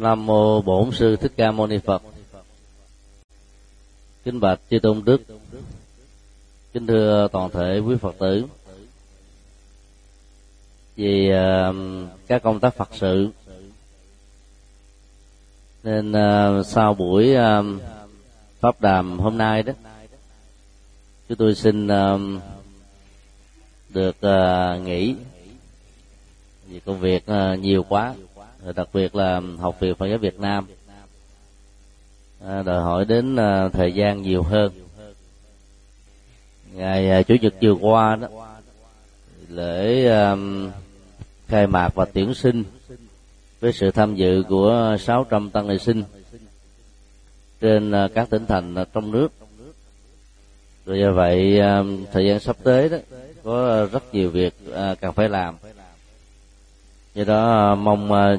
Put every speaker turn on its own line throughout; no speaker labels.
Nam mô Bổn sư Thích Ca Mâu Ni Phật. Kính bạch chư tôn đức. Kính thưa toàn thể quý Phật tử. Vì uh, các công tác Phật sự nên uh, sau buổi uh, pháp đàm hôm nay đó chúng tôi xin uh, được uh, nghỉ vì công việc uh, nhiều quá đặc biệt là học viện Phật giáo Việt Nam. À, đòi hỏi đến à, thời gian nhiều hơn. Ngày à, chủ nhật vừa qua đó, lễ khai mạc và tuyển sinh với sự tham dự của 600 tăng ni sinh trên các tỉnh thành trong nước. Rồi do vậy thời gian sắp tới đó, có rất nhiều việc cần phải làm do đó ờ, mong ờ,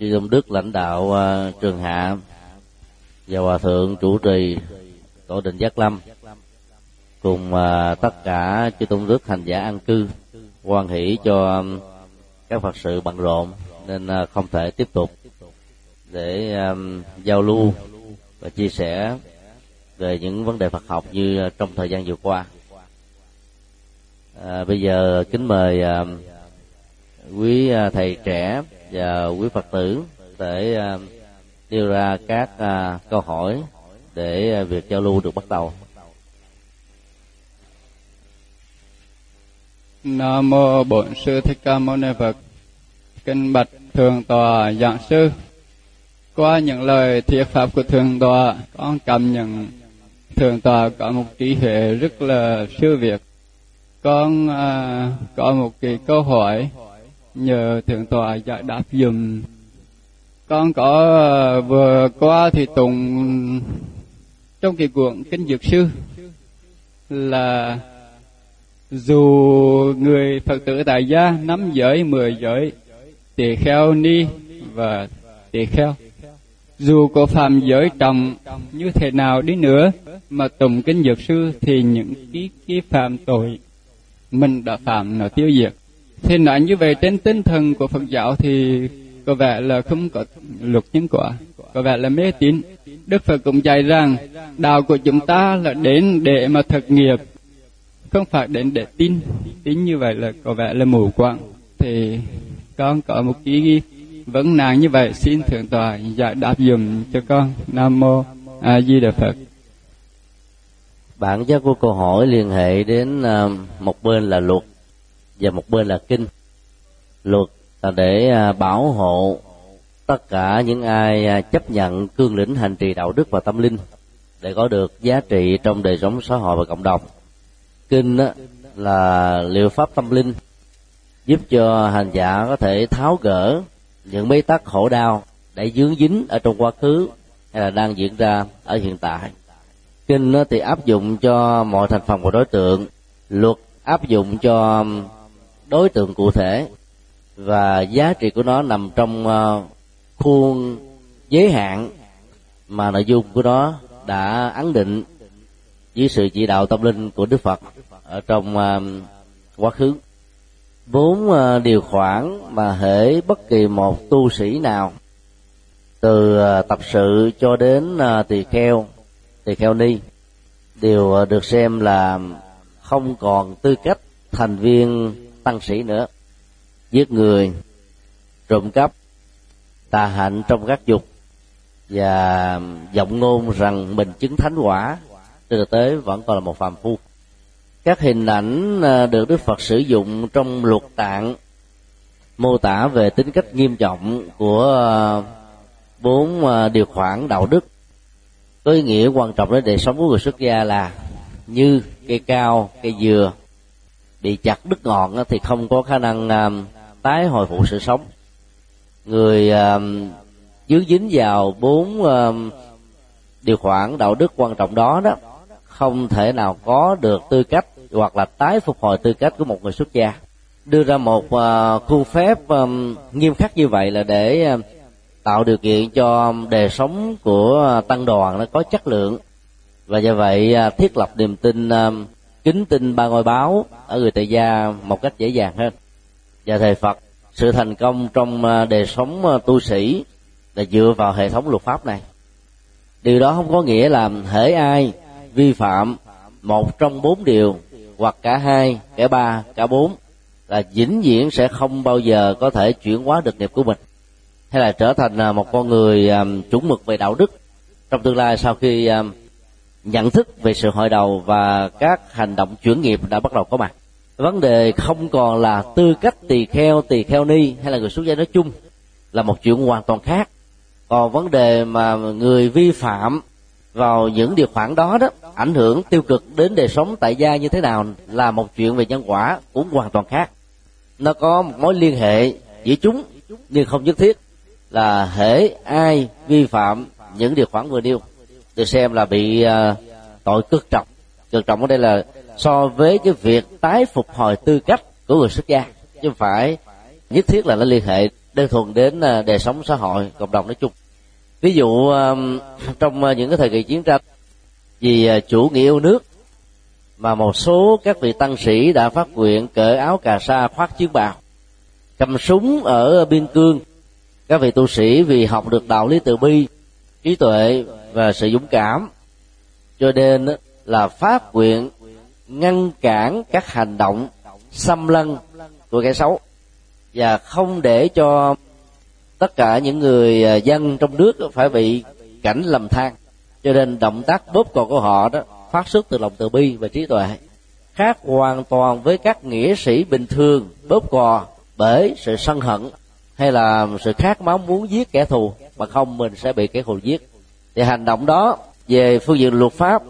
chư tôn đức lãnh đạo ờ, trường hạ và hòa thượng chủ trì tổ đình giác lâm cùng tất cả chư tôn đức hành giả an cư quan hỷ cho các phật sự bận rộn nên không thể tiếp tục để um, giao lưu và chia sẻ về những vấn đề Phật học như trong thời gian vừa qua. À, bây giờ kính mời à, quý à, thầy trẻ và quý Phật tử để à, đưa ra các à, câu hỏi để việc giao lưu được bắt đầu.
Nam mô Bổn sư Thích Ca Mâu Ni Phật. Kinh bạch thường tòa giảng sư qua những lời thuyết pháp của thường tòa con cảm nhận thường tòa có một trí huệ rất là siêu việt con à, có một cái câu hỏi nhờ thượng tọa giải đáp dùm. Con có ờ, vừa qua thì tùng, trong kỳ cuộn kinh dược sư, là dù người phật tử tại gia nắm giới mười giới, tỳ kheo ni và tỳ kheo. Dù có phạm giới trọng như thế nào đi nữa mà tùng kinh dược sư thì những cái cái phạm tội mình đã phạm nó tiêu diệt thì nói như vậy, trên tinh thần của Phật giáo thì có vẻ là không có luật nhân quả, có vẻ là mê tín. Đức Phật cũng dạy rằng, đạo của chúng ta là đến để mà thực nghiệp, không phải đến để tin. Tin như vậy là có vẻ là mù quáng. Thì con có một ý vấn nạn như vậy, xin thượng tọa giải đáp dùm cho con. Nam mô a di đà phật.
Bản chất của câu hỏi liên hệ đến à, một bên là luật và một bên là kinh. Luật là để à, bảo hộ tất cả những ai à, chấp nhận cương lĩnh hành trì đạo đức và tâm linh để có được giá trị trong đời sống xã hội và cộng đồng. Kinh đó là liệu pháp tâm linh, giúp cho hành giả có thể tháo gỡ những bế tắc khổ đau đã dướng dính ở trong quá khứ hay là đang diễn ra ở hiện tại. Kinh thì áp dụng cho mọi thành phần của đối tượng. Luật áp dụng cho đối tượng cụ thể và giá trị của nó nằm trong ờ, khuôn giới hạn mà nội dung của nó đã ấn định dưới sự chỉ đạo tâm linh của đức phật ở trong ờ, quá khứ. Bốn ờ, điều khoản mà hễ bất kỳ một tu sĩ nào từ tập sự cho đến tỳ kheo tỳ kheo ni đều được xem là không còn tư cách thành viên tăng sĩ nữa. Giết người, trộm cắp, tà hạnh trong các dục, và giọng ngôn rằng mình chứng thánh quả. Trên thực tế vẫn còn là một phàm phu. Các hình ảnh à, được đức phật sử dụng trong luật tạng, mô tả về tính cách nghiêm trọng của à, bốn à, điều khoản đạo đức. Có ý nghĩa quan trọng đến đời sống của người xuất gia là như cây cao, cây dừa bị chặt đứt ngọn thì không có khả năng à, tái hồi phục sự sống. Người à, dướng dính vào bốn à, điều khoản đạo đức quan trọng đó đó, không thể nào có được tư cách hoặc là tái phục hồi tư cách của một người xuất gia. Đưa ra một khuôn phép nghiêm khắc như vậy là để tạo điều kiện cho đời sống của tăng đoàn nó có chất lượng. Và do vậy thiết lập niềm tin kính tin ba ngôi báo ở người tại gia một cách dễ dàng hơn. Và thầy Phật, sự thành công trong à, đời sống à, tu sĩ là dựa vào hệ thống luật pháp này. Điều đó không có nghĩa là hễ ai vi phạm một trong bốn điều hoặc cả hai, cả ba, cả bốn là vĩnh viễn sẽ không bao giờ có thể chuyển hóa được nghiệp của mình. Hay là trở thành à, một con người chuẩn mực về đạo đức trong tương lai sau khi nhận thức về sự hội đầu và các hành động chuyển nghiệp đã bắt đầu có mặt. Vấn đề không còn là tư cách tỳ kheo tỳ kheo ni hay là người xuất gia nói chung là một chuyện hoàn toàn khác. Còn vấn đề mà người vi phạm vào những điều khoản đó đó, ảnh hưởng tiêu cực đến đời sống tại gia như thế nào là một chuyện về nhân quả cũng hoàn toàn khác. Nó có một mối liên hệ giữa chúng, nhưng không nhất thiết là hễ ai vi phạm những điều khoản vừa nêu được xem là bị uh, tội cực trọng. Cực trọng ở đây là so với cái việc tái phục hồi tư cách của người xuất gia. Chứ không phải nhất thiết là nó liên hệ đơn thuần đến uh, đời sống xã hội cộng đồng nói chung. Ví dụ uh, trong uh, những cái thời kỳ chiến tranh vì uh, chủ nghĩa yêu nước mà một số các vị tăng sĩ đã phát nguyện cởi áo cà sa khoác chiến bào cầm súng ở biên cương. Các vị tu sĩ vì học được đạo lý từ bi trí tuệ và sự dũng cảm. Cho nên là phát nguyện ngăn cản các hành động xâm lăng của kẻ xấu. Và không để cho tất cả những người à, dân trong nước phải bị cảnh lầm than. Cho nên động tác bóp cò của họ đó, phát xuất từ lòng từ bi và trí tuệ, khác hoàn toàn với các nghĩa sĩ bình thường bóp cò bởi sự sân hận hay là sự khát máu muốn giết kẻ thù, mà không mình sẽ bị kẻ thù giết thì hành động đó về phương diện luật pháp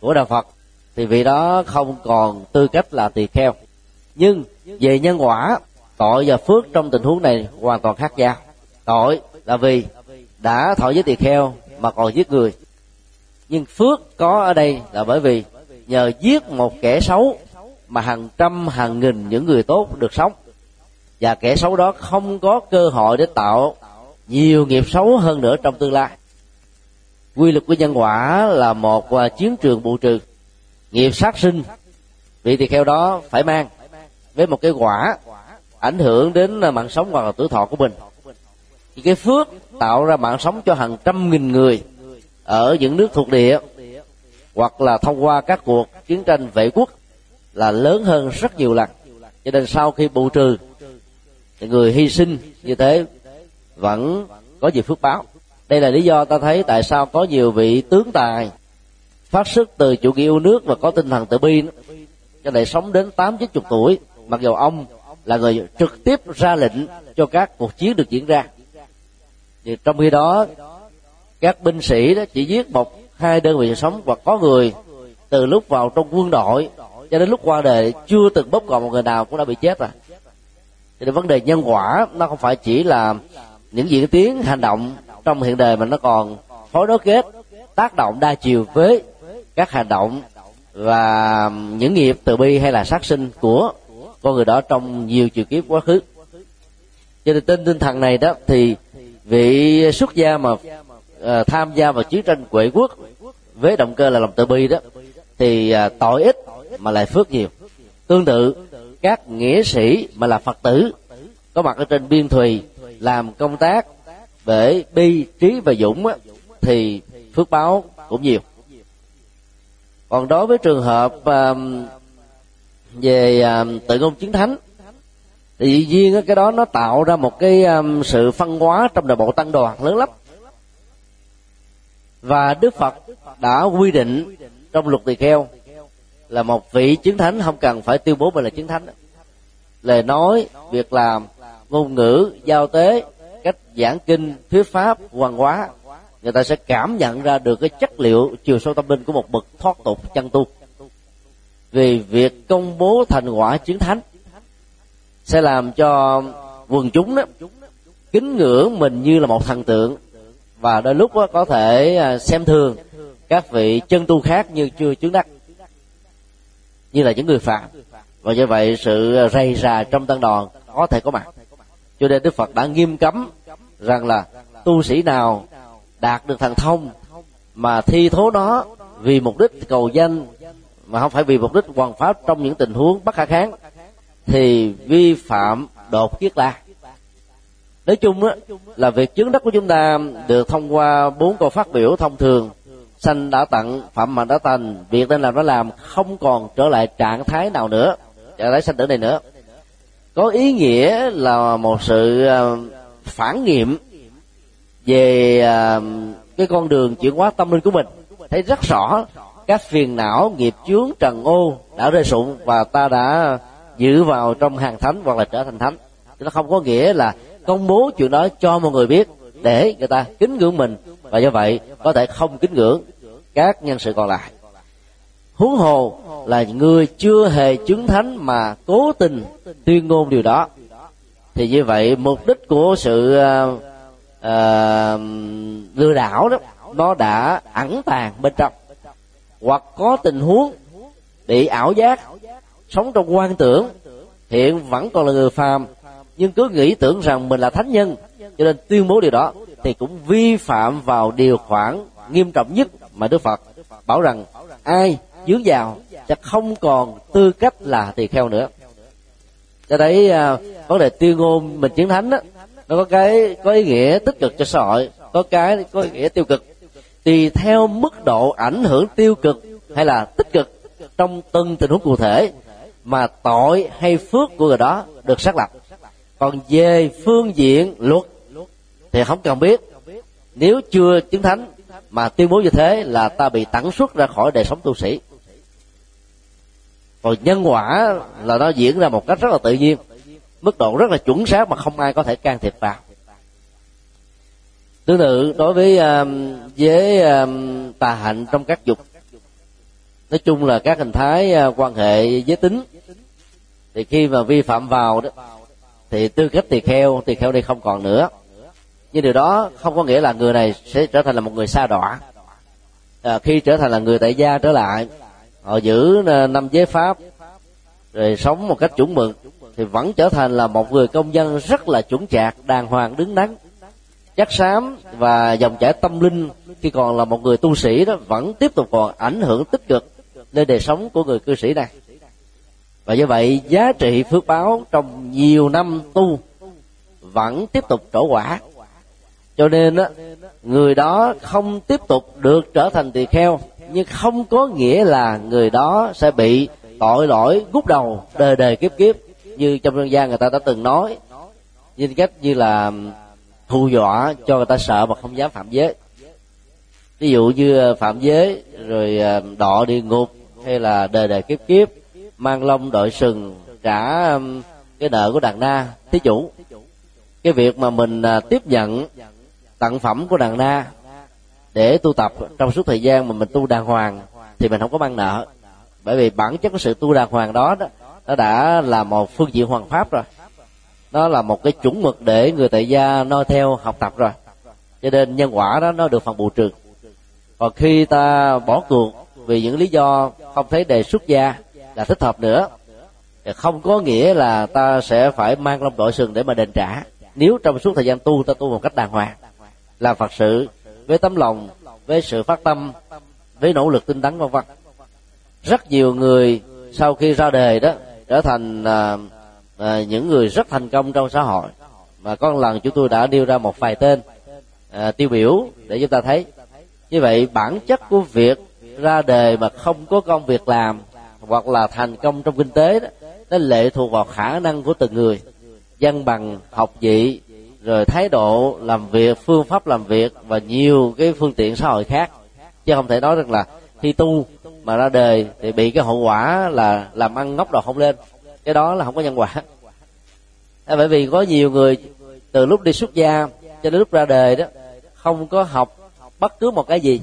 của đạo phật thì vị đó không còn tư cách là tỳ kheo. Nhưng về nhân quả, tội và phước trong tình huống này hoàn toàn khác nhau. Tội là vì đã thọ với tỳ kheo mà còn giết người. Nhưng phước có ở đây là bởi vì nhờ giết một kẻ xấu mà hàng trăm, hàng nghìn những người tốt được sống. Và kẻ xấu đó không có cơ hội để tạo nhiều nghiệp xấu hơn nữa trong tương lai quy luật của nhân quả là một à, chiến trường bù trừ. Nghiệp sát sinh. Vị tỳ kheo đó phải mang với một cái quả ảnh hưởng đến à, mạng sống hoặc là tuổi thọ của mình. Thì cái phước tạo ra mạng sống cho hàng trăm nghìn người ở những nước thuộc địa hoặc là thông qua các cuộc chiến tranh vệ quốc là lớn hơn rất nhiều lần. Cho nên sau khi bù trừ, thì người hy sinh như thế vẫn có gì phước báo đây là lý do ta thấy tại sao có nhiều vị tướng tài phát xuất từ chủ nghĩa yêu nước và có tinh thần tự bi cho lại sống đến tám, chín chục tuổi, mặc dù ông là người trực tiếp ra lệnh cho các cuộc chiến được diễn ra. Thì trong khi đó, các binh sĩ đó chỉ giết một, hai đơn vị sống hoặc có người từ lúc vào trong quân đội cho đến lúc qua đời chưa từng bóp còn một người nào cũng đã bị chết rồi. Thì vấn đề nhân quả nó không phải chỉ là những diễn tiến hành động trong hiện đời mà nó còn phối đối kết tác động đa chiều với các hành động và những nghiệp từ bi hay là sát sinh của con người đó trong nhiều chiều kiếp quá khứ. Cho nên tên tinh thần này đó thì vị xuất gia mà uh, tham gia vào chiến tranh quệ quốc với động cơ là lòng từ bi đó thì uh, tội ít mà lại phước nhiều. Tương tự các nghĩa sĩ mà là phật tử có mặt ở trên biên thùy làm công tác bể bi trí và dũng á, thì phước báo cũng nhiều. Còn đối với trường hợp um, về um, tự ngôn chứng thánh thì dĩ nhiên cái đó nó tạo ra một cái um, sự phân hóa trong nội bộ tăng đoàn lớn lắm. Và đức phật đã quy định trong luật tỳ kheo là một vị chứng thánh không cần phải tuyên bố mình là chứng thánh lời nói việc làm ngôn ngữ giao tế cách giảng kinh, thuyết pháp hoàng hóa, người ta sẽ cảm nhận ra được cái chất liệu chiều sâu tâm linh của một bậc thoát tục chân tu. Vì việc công bố thành quả chiến thánh sẽ làm cho quần chúng đó kính ngưỡng mình như là một thần tượng. Và đôi lúc đó có thể à, xem thường các vị chân tu khác như chưa chứng đắc, như là những người phạm và như vậy sự rầy rà trong tăng đoàn có thể có mặt. Cho nên đức phật đã nghiêm cấm rằng là tu sĩ nào đạt được thần thông mà thi thố nó vì mục đích cầu danh, mà không phải vì mục đích hoàn pháp trong những tình huống bất khả kháng, thì vi phạm đột kiết la nói chung á, là việc chứng đắc của chúng ta được thông qua bốn câu phát biểu thông thường. Sanh đã tặng phạm mà đã thành việc nên làm nó làm, không còn trở lại trạng thái nào nữa. Trạng thái sanh tử này nữa. Có ý nghĩa là một sự à, phản nghiệm về à, cái con đường chuyển hóa tâm linh của mình. Thấy rất rõ, các phiền não, nghiệp chướng, trần ô đã rơi sụng và ta đã giữ vào trong hàng thánh hoặc là trở thành thánh. Nó không có nghĩa là công bố chuyện đó cho mọi người biết, để người ta kính ngưỡng mình. Và do vậy, có thể không kính ngưỡng các nhân sự còn lại. Huống hồ là người chưa hề chứng thánh mà cố tình tuyên ngôn điều đó thì như vậy mục đích của sự uh, uh, lừa đảo đó nó đã ẩn tàng bên trong. Hoặc có tình huống bị ảo giác sống trong quan tưởng hiện vẫn còn là người phàm nhưng cứ nghĩ tưởng rằng mình là thánh nhân cho nên tuyên bố điều đó thì cũng vi phạm vào điều khoản nghiêm trọng nhất mà đức phật bảo rằng ai dướng vào sẽ không còn tư cách là tỳ kheo nữa cho thấy à, vấn đề tuyên ngôn mình chiến thánh đó, nó có cái có ý nghĩa tích cực cho xã hội có cái có ý nghĩa tiêu cực. Tùy theo mức độ ảnh hưởng tiêu cực hay là tích cực trong từng tình huống cụ thể mà tội hay phước của người đó được xác lập. Còn về phương diện luật thì không cần biết. Nếu chưa chứng thánh mà tuyên bố như thế là ta bị tẩn xuất ra khỏi đời sống tu sĩ còn nhân quả là nó diễn ra một cách rất là tự nhiên. Mức độ rất là chuẩn xác mà không ai có thể can thiệp vào. Tương tự đối với um, với um, tà hạnh trong các dục. Nói chung là các hình thái uh, quan hệ giới tính. Thì khi mà vi phạm vào đó thì tư cách tỳ kheo tỳ kheo đây không còn nữa. Nhưng điều đó không có nghĩa là người này sẽ trở thành là một người xa đọa. À, khi trở thành là người tại gia trở lại họ giữ ờ, năm giới pháp, rồi sống một cách chuẩn mực, thì vẫn trở thành là một người công dân rất là chuẩn chạc, đàng hoàng, đứng đắn. Chắc xám và dòng chảy tâm linh khi còn là một người tu sĩ đó vẫn tiếp tục còn ảnh hưởng tích cực lên đời sống của người cư sĩ này. Và như vậy, giá trị phước báo trong nhiều năm tu vẫn tiếp tục trổ quả. Cho nên á, người đó không tiếp tục được trở thành tỳ kheo nhưng không có nghĩa là người đó sẽ bị tội lỗi gút đầu đời đời kiếp kiếp, như trong dân gian người ta đã từng nói. Như cách như là hù dọa cho người ta sợ mà không dám phạm giới. Ví dụ như ờ, phạm giới, rồi ờ, đọ địa ngục, hay là đời đời kiếp kiếp, mang lông, đội sừng, trả cái nợ của đàn na, thí chủ. Cái việc mà mình ờ, tiếp nhận tặng phẩm của đàn na để tu tập trong suốt thời gian mà mình tu đàng hoàng thì mình không có mang nợ. Bởi vì bản chất của sự tu đàng hoàng đó, đó nó đã là một phương diện hoàng pháp rồi. Nó là một cái chuẩn mực để người tại gia noi theo học tập rồi. Cho nên nhân quả đó nó được phần bù trừ. Còn khi ta bỏ cuộc vì những lý do không thấy đề xuất gia là thích hợp nữa thì không có nghĩa là ta sẽ phải mang lòng đội sừng để mà đền trả. Nếu trong suốt thời gian tu ta tu một cách đàng hoàng làm phật sự với tấm lòng với sự phát tâm với nỗ lực tinh tấn vân vân. Rất nhiều người sau khi ra đề đó trở thành à, à, những người rất thành công trong xã hội. Mà có một lần chúng tôi đã nêu ra một vài tên à, tiêu biểu để chúng ta thấy. Như vậy bản chất của việc ra đề mà không có công việc làm hoặc là thành công trong kinh tế đó nó lệ thuộc vào khả năng của từng người. Dân bằng học vị rồi thái độ làm việc phương pháp làm việc và nhiều cái phương tiện xã hội khác. Chứ không thể nói rằng là khi tu mà ra đời thì bị cái hậu quả là làm ăn ngốc đầu không lên. Cái đó là không có nhân quả. À, bởi vì có nhiều người từ lúc đi xuất gia cho đến lúc ra đời đó không có học bất cứ một cái gì.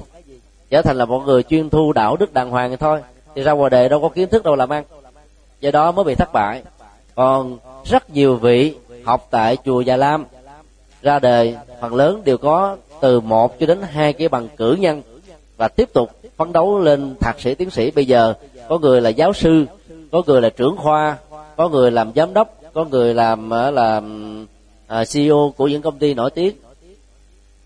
Trở thành là một người chuyên thu đạo đức đàng hoàng thì thôi. Thì ra ngoài đời đâu có kiến thức đâu làm ăn. Do đó mới bị thất bại. Còn rất nhiều vị học tại chùa già lam ra đời, phần lớn đều có từ một cho đến hai cái bằng cử nhân. Và tiếp tục phấn đấu lên thạc sĩ tiến sĩ. Bây giờ, có người là giáo sư, có người là trưởng khoa, có người làm giám đốc, có người làm ờ, là ờ, CEO của những công ty nổi tiếng.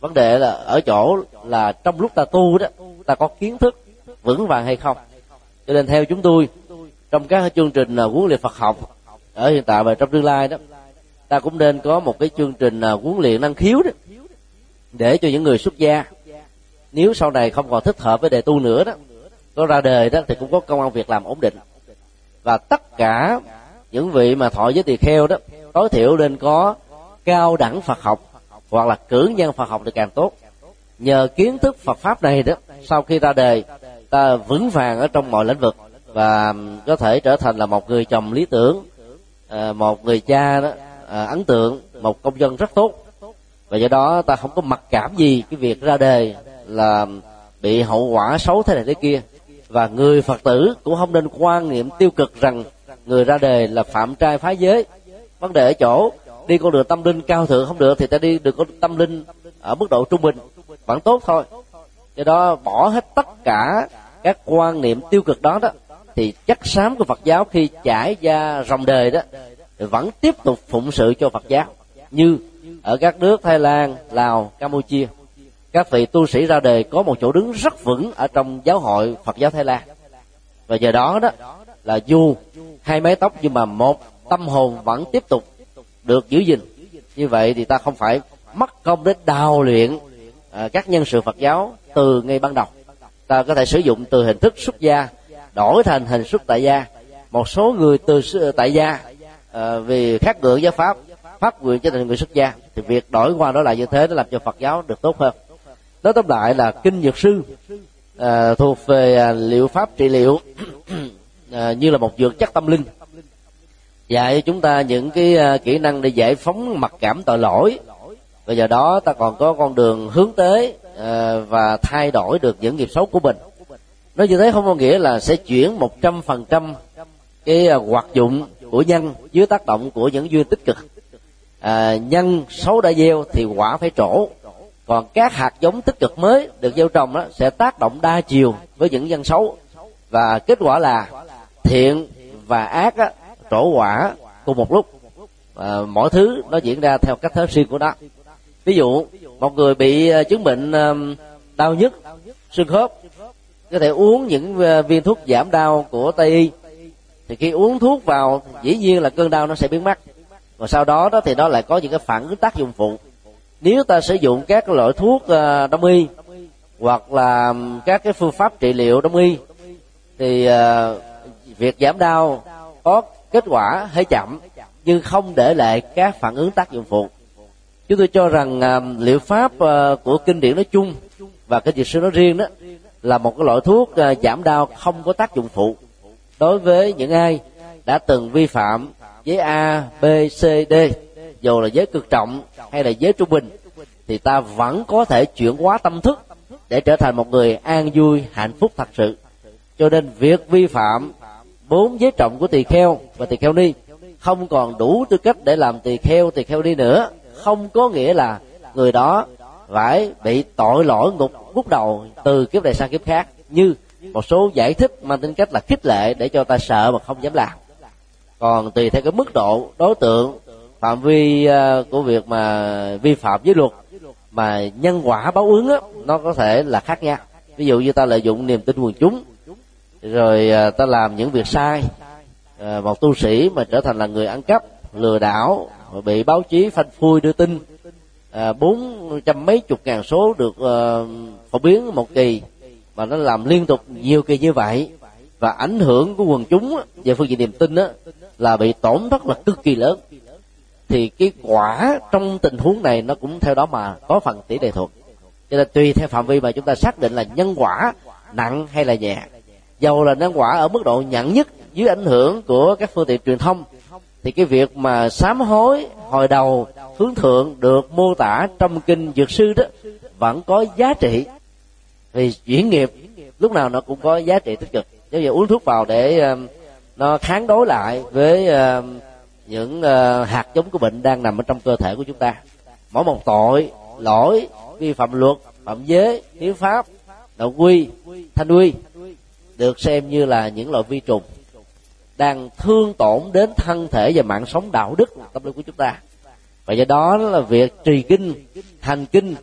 Vấn đề là ở chỗ là trong lúc ta tu đó, ta có kiến thức vững vàng hay không? Cho nên theo chúng tôi, trong các chương trình ờ, huấn luyện Phật học ở hiện tại và trong tương lai đó ta cũng nên có một cái chương trình à, huấn luyện năng khiếu đó, để cho những người xuất gia. Nếu sau này không còn thích hợp với đề tu nữa đó, có ra đời đó thì cũng có công an việc làm ổn định. Và tất cả những vị mà thọ với tỳ kheo đó, tối thiểu nên có cao đẳng Phật học, hoặc là cử nhân Phật học thì càng tốt. Nhờ kiến thức Phật pháp này đó, sau khi ra đời, ta vững vàng ở trong mọi lĩnh vực và có thể trở thành là một người chồng lý tưởng ờ, một người cha đó à, ấn tượng một công dân rất tốt. Và do đó ta không có mặc cảm gì cái việc ra đề là bị hậu quả xấu thế này thế kia. Và người phật tử cũng không nên quan niệm tiêu cực rằng người ra đề là phạm trai phá giới. Vấn đề ở chỗ đi con đường tâm linh cao thượng không được thì ta đi được con tâm linh ở mức độ trung bình. Vẫn tốt thôi. Do đó bỏ hết tất cả các quan niệm tiêu cực đó đó thì chắc xám của Phật giáo khi trải ra rồng đời đó vẫn tiếp tục phụng sự cho Phật giáo như ở các nước Thái Lan, Lào, Campuchia. Các vị tu sĩ ra đời có một chỗ đứng rất vững ở trong giáo hội Phật giáo Thái Lan. Và giờ đó đó là dù hai mái tóc nhưng mà một tâm hồn vẫn tiếp tục được giữ gìn. Như vậy thì ta không phải mất công để đào luyện à, các nhân sự Phật giáo từ ngay ban đầu. Ta có thể sử dụng từ hình thức xuất gia đổi thành hình xuất tại gia. Một số người từ tại gia à, vì khác ngưỡng giáo pháp phát nguyện cho thành người xuất gia thì việc đổi qua đó là như thế nó làm cho Phật giáo được tốt hơn. Nói tóm lại là kinh dược sư à, thuộc về à, liệu pháp trị liệu à, như là một dược chất tâm linh. Dạy cho chúng ta những cái à, kỹ năng để giải phóng mặc cảm tội lỗi. Và giờ đó ta còn có con đường hướng tới à, và thay đổi được những nghiệp xấu của mình. Nói như thế không có nghĩa là sẽ chuyển một trăm phần trăm cái à, hoạt dụng của nhân dưới tác động của những duyên tích cực. À, nhân xấu đã gieo thì quả phải trổ. Còn các hạt giống tích cực mới được gieo trồng đó sẽ tác động đa chiều với những nhân xấu. Và kết quả là thiện và ác đó, trổ quả cùng một lúc. À, mọi thứ nó diễn ra theo cách thế riêng của nó. Ví dụ một người bị à, chứng bệnh à, đau nhức xương khớp có thể uống những à, viên thuốc giảm đau của tây y thì khi uống thuốc vào, dĩ nhiên là cơn đau nó sẽ biến mất. Và sau đó đó thì nó lại có những cái phản ứng tác dụng phụ. Nếu ta sử dụng các loại thuốc ờ, đông y, hoặc là các cái phương pháp trị liệu đông y, thì ờ, việc giảm đau có kết quả hơi chậm, nhưng không để lại các phản ứng tác dụng phụ. Chúng tôi cho rằng liệu pháp ờ, của kinh điển nói chung và kinh dược sư nói riêng đó là một cái loại thuốc giảm đau không có tác dụng phụ đối với những ai đã từng vi phạm với a, b, c, d, dù là giới cực trọng hay là giới trung bình, thì ta vẫn có thể chuyển hóa tâm thức để trở thành một người an vui, hạnh phúc thật sự. Cho nên việc vi phạm bốn giới trọng của tỳ kheo và tỳ kheo ni không còn đủ tư cách để làm tỳ kheo tỳ kheo ni nữa. Không có nghĩa là người đó phải bị tội lỗi ngục, bút đầu từ kiếp này sang kiếp khác, như một số giải thích mang tính cách là khích lệ để cho ta sợ mà không dám làm. Còn tùy theo cái mức độ đối tượng phạm vi ờ, của việc mà vi phạm với luật mà nhân quả báo ứng á, nó có thể là khác nhau. Ví dụ như ta lợi dụng niềm tin quần chúng rồi ờ, ta làm những việc sai ờ, một tu sĩ mà trở thành là người ăn cắp lừa đảo bị báo chí phanh phui đưa tin bốn trăm mấy chục ngàn số được phổ biến một kỳ và nó làm liên tục nhiều kỳ như vậy. Và ảnh hưởng của quần chúng về phương diện niềm tin đó, là bị tổn thất là cực kỳ lớn. Thì cái quả trong tình huống này nó cũng theo đó mà có phần tỷ lệ thuộc. Cho nên tùy theo phạm vi mà chúng ta xác định là nhân quả nặng hay là nhẹ. Dầu là nhân quả ở mức độ nặng nhất dưới ảnh hưởng của các phương tiện truyền thông thì cái việc mà sám hối hồi đầu hướng thượng được mô tả trong kinh dược sư đó vẫn có giá trị vì chuyển nghiệp, lúc nào nó cũng có giá trị tích cực. Nếu như uống thuốc vào để um, nó kháng đối lại với um, những uh, hạt giống của bệnh đang nằm ở trong cơ thể của chúng ta. Mỗi một tội, lỗi, vi phạm luật, phạm giới, hiến pháp, đạo quy, thanh quy được xem như là những loại vi trùng đang thương tổn đến thân thể và mạng sống đạo đức, tâm linh của chúng ta. Và do đó là việc trì kinh, hành kinh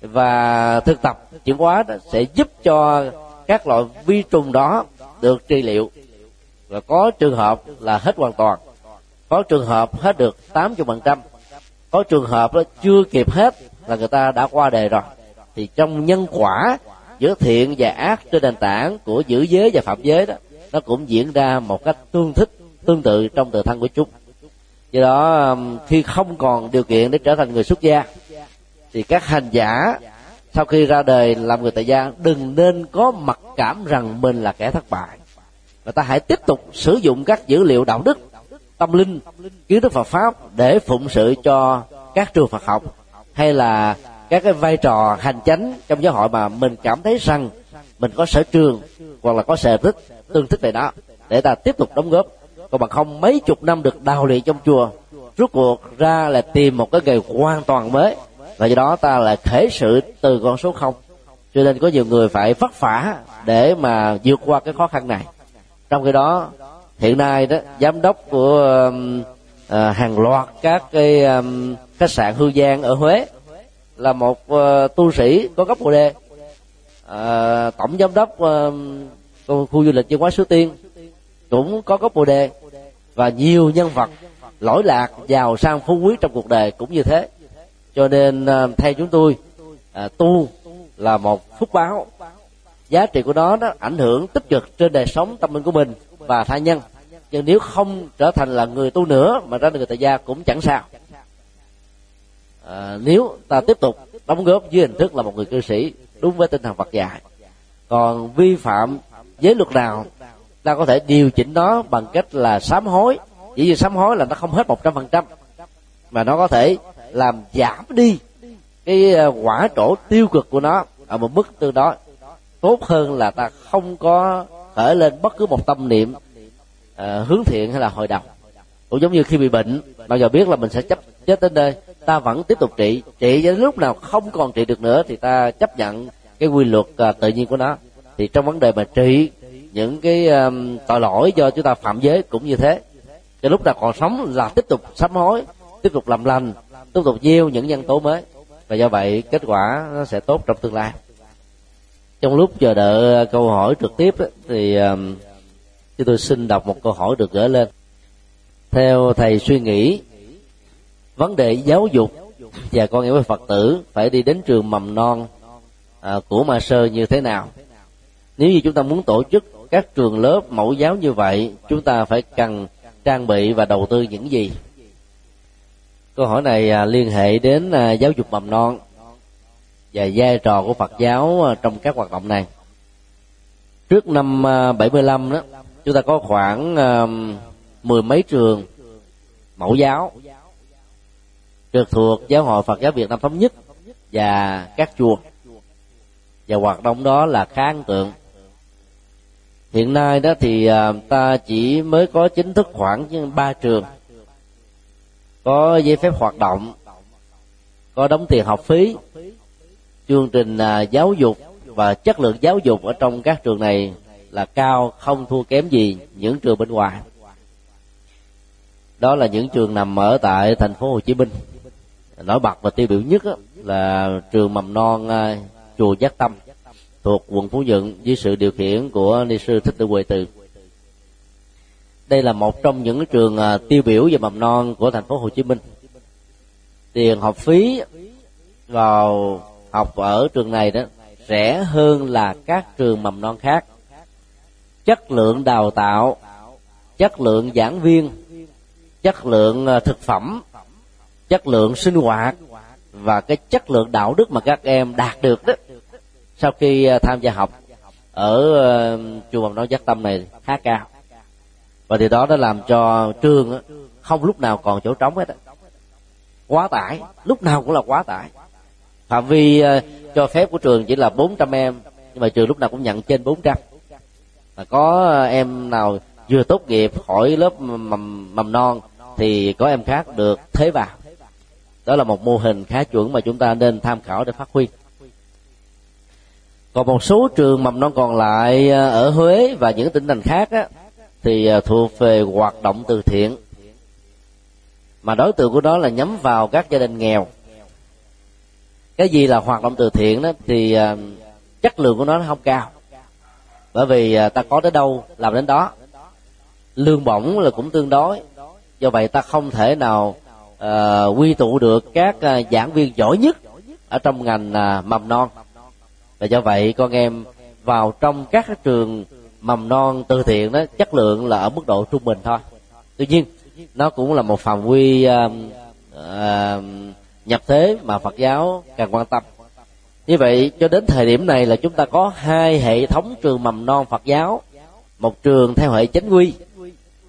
và thực tập chuyển hóa đó sẽ giúp cho các loại vi trùng đó được trị liệu. Và có trường hợp là hết hoàn toàn. Có trường hợp hết được tám chục phần trăm. Có trường hợp đó chưa kịp hết là người ta đã qua đề rồi. Thì trong nhân quả giữa thiện và ác trên nền tảng của giữ giới và phạm giới đó, nó cũng diễn ra một cách tương thích, tương tự trong tự thân của chúng. Do đó khi không còn điều kiện để trở thành người xuất gia thì các hành giả sau khi ra đời làm người tại gia, đừng nên có mặc cảm rằng mình là kẻ thất bại. Và ta hãy tiếp tục sử dụng các dữ liệu đạo đức, tâm linh, kiến thức Phật pháp để phụng sự cho các trường Phật học, hay là các cái vai trò hành chánh trong giáo hội mà mình cảm thấy rằng mình có sở trường hoặc là có sở thích tương thích về đó, để ta tiếp tục đóng góp. Còn bằng không mấy chục năm được đào luyện trong chùa rút cuộc ra là tìm một cái nghề hoàn toàn mới và do đó ta lại khởi sự từ con số không. Cho nên có nhiều người phải vất vả để mà vượt qua cái khó khăn này. Trong khi đó hiện nay đó giám đốc của uh, hàng loạt các cái um, khách sạn hương giang ở huế là một uh, tu sĩ có gốc bồ đề. Uh, tổng giám đốc uh, khu du lịch văn hóa suối tiên cũng có gốc bồ đề. Và nhiều nhân vật lỗi lạc giàu sang phú quý trong cuộc đời cũng như thế cho nên à, theo chúng tôi à, tu là một phúc báo. Giá trị của nó nó ảnh hưởng tích cực trên đời sống tâm linh của mình và tha nhân. Nhưng nếu không trở thành là người tu nữa mà ra người tại gia cũng chẳng sao. À, nếu ta tiếp tục đóng góp dưới hình thức là một người cư sĩ đúng với tinh thần Phật dạy còn vi phạm giới luật nào ta có thể điều chỉnh nó bằng cách là sám hối. Chỉ vì sám hối là nó không hết một trăm phần trăm mà nó có thể làm giảm đi cái ờ, quả trổ tiêu cực của nó. Ở một mức tương đối tốt hơn là ta không có khởi lên bất cứ một tâm niệm uh, hướng thiện hay là hồi đầu cũng giống như khi bị bệnh bao giờ biết là mình sẽ chấp chết đến đây ta vẫn tiếp tục trị. Trị đến lúc nào không còn trị được nữa thì ta chấp nhận cái quy luật uh, tự nhiên của nó. Thì trong vấn đề mà trị những cái um, tội lỗi do chúng ta phạm giới cũng như thế. Cho lúc nào còn sống là tiếp tục sám hối tiếp tục làm lành tiếp tục gieo những nhân tố mới. Và do vậy kết quả nó sẽ tốt trong tương lai. Trong lúc chờ đợi câu hỏi trực tiếp thì um, chúng tôi xin đọc một câu hỏi được gửi lên. Theo thầy suy nghĩ vấn đề giáo dục và con em với phật tử phải đi đến trường mầm non à, của ma sơ như thế nào? Nếu như chúng ta muốn tổ chức các trường lớp mẫu giáo như vậy chúng ta phải cần trang bị và đầu tư những gì? Câu hỏi này à, liên hệ đến à, giáo dục mầm non và vai trò của Phật giáo à, trong các hoạt động này. Trước năm 75 đó, chúng ta có khoảng mười mấy trường mẫu giáo trực thuộc giáo hội Phật giáo Việt Nam thống nhất và các chùa. Và hoạt động đó là khá ấn tượng. Hiện nay đó thì ta chỉ mới có chính thức khoảng ba trường có giấy phép hoạt động, có đóng tiền học phí, chương trình à, giáo dục và chất lượng giáo dục ở trong các trường này là cao, không thua kém gì những trường bên ngoài. Đó là những trường nằm ở tại thành phố Hồ Chí Minh. Nổi bật và tiêu biểu nhất là trường mầm non à, chùa Giác Tâm thuộc quận Phú Nhuận dưới sự điều khiển của ni sư Thích Tự Huệ Từ đây là một trong những trường à, tiêu biểu về mầm non của thành phố Hồ Chí Minh. Tiền học phí vào học ở trường này đó rẻ hơn là các trường mầm non khác. Chất lượng đào tạo, chất lượng giảng viên, chất lượng à, thực phẩm, chất lượng sinh hoạt và cái chất lượng đạo đức mà các em đạt được đó. Sau khi à, tham gia học ở chùa mầm non giác tâm này khá cao và điều đó đã làm cho trường không lúc nào còn chỗ trống hết quá tải lúc nào cũng là quá tải. Phạm vi ờ, cho phép của trường chỉ là 400 em nhưng mà trường lúc nào cũng nhận trên 400 mà có ờ, em nào vừa tốt nghiệp khỏi lớp mầm mầm non thì có em khác được thế vào. Đó là một mô hình khá chuẩn mà chúng ta nên tham khảo để phát huy. Còn một số trường mầm non còn lại ờ, ở huế và những tỉnh thành khác á, thì à, thuộc về hoạt động từ thiện. Mà đối tượng của đó là nhắm vào các gia đình nghèo. Cái gì là hoạt động từ thiện đó thì à, chất lượng của nó không cao. Bởi vì à, ta có tới đâu làm đến đó. Lương bổng là cũng tương đối. Do vậy ta không thể nào uh, quy tụ được các uh, giảng viên giỏi nhất ở trong ngành uh, mầm non. Và do vậy con em vào trong các trường mầm non từ thiện đó chất lượng là ở mức độ trung bình thôi. Tuy nhiên nó cũng là một phạm quy uh, uh, nhập thế mà phật giáo càng quan tâm. Như vậy cho đến thời điểm này là chúng ta có hai hệ thống trường mầm non phật giáo. Một trường theo hệ chính quy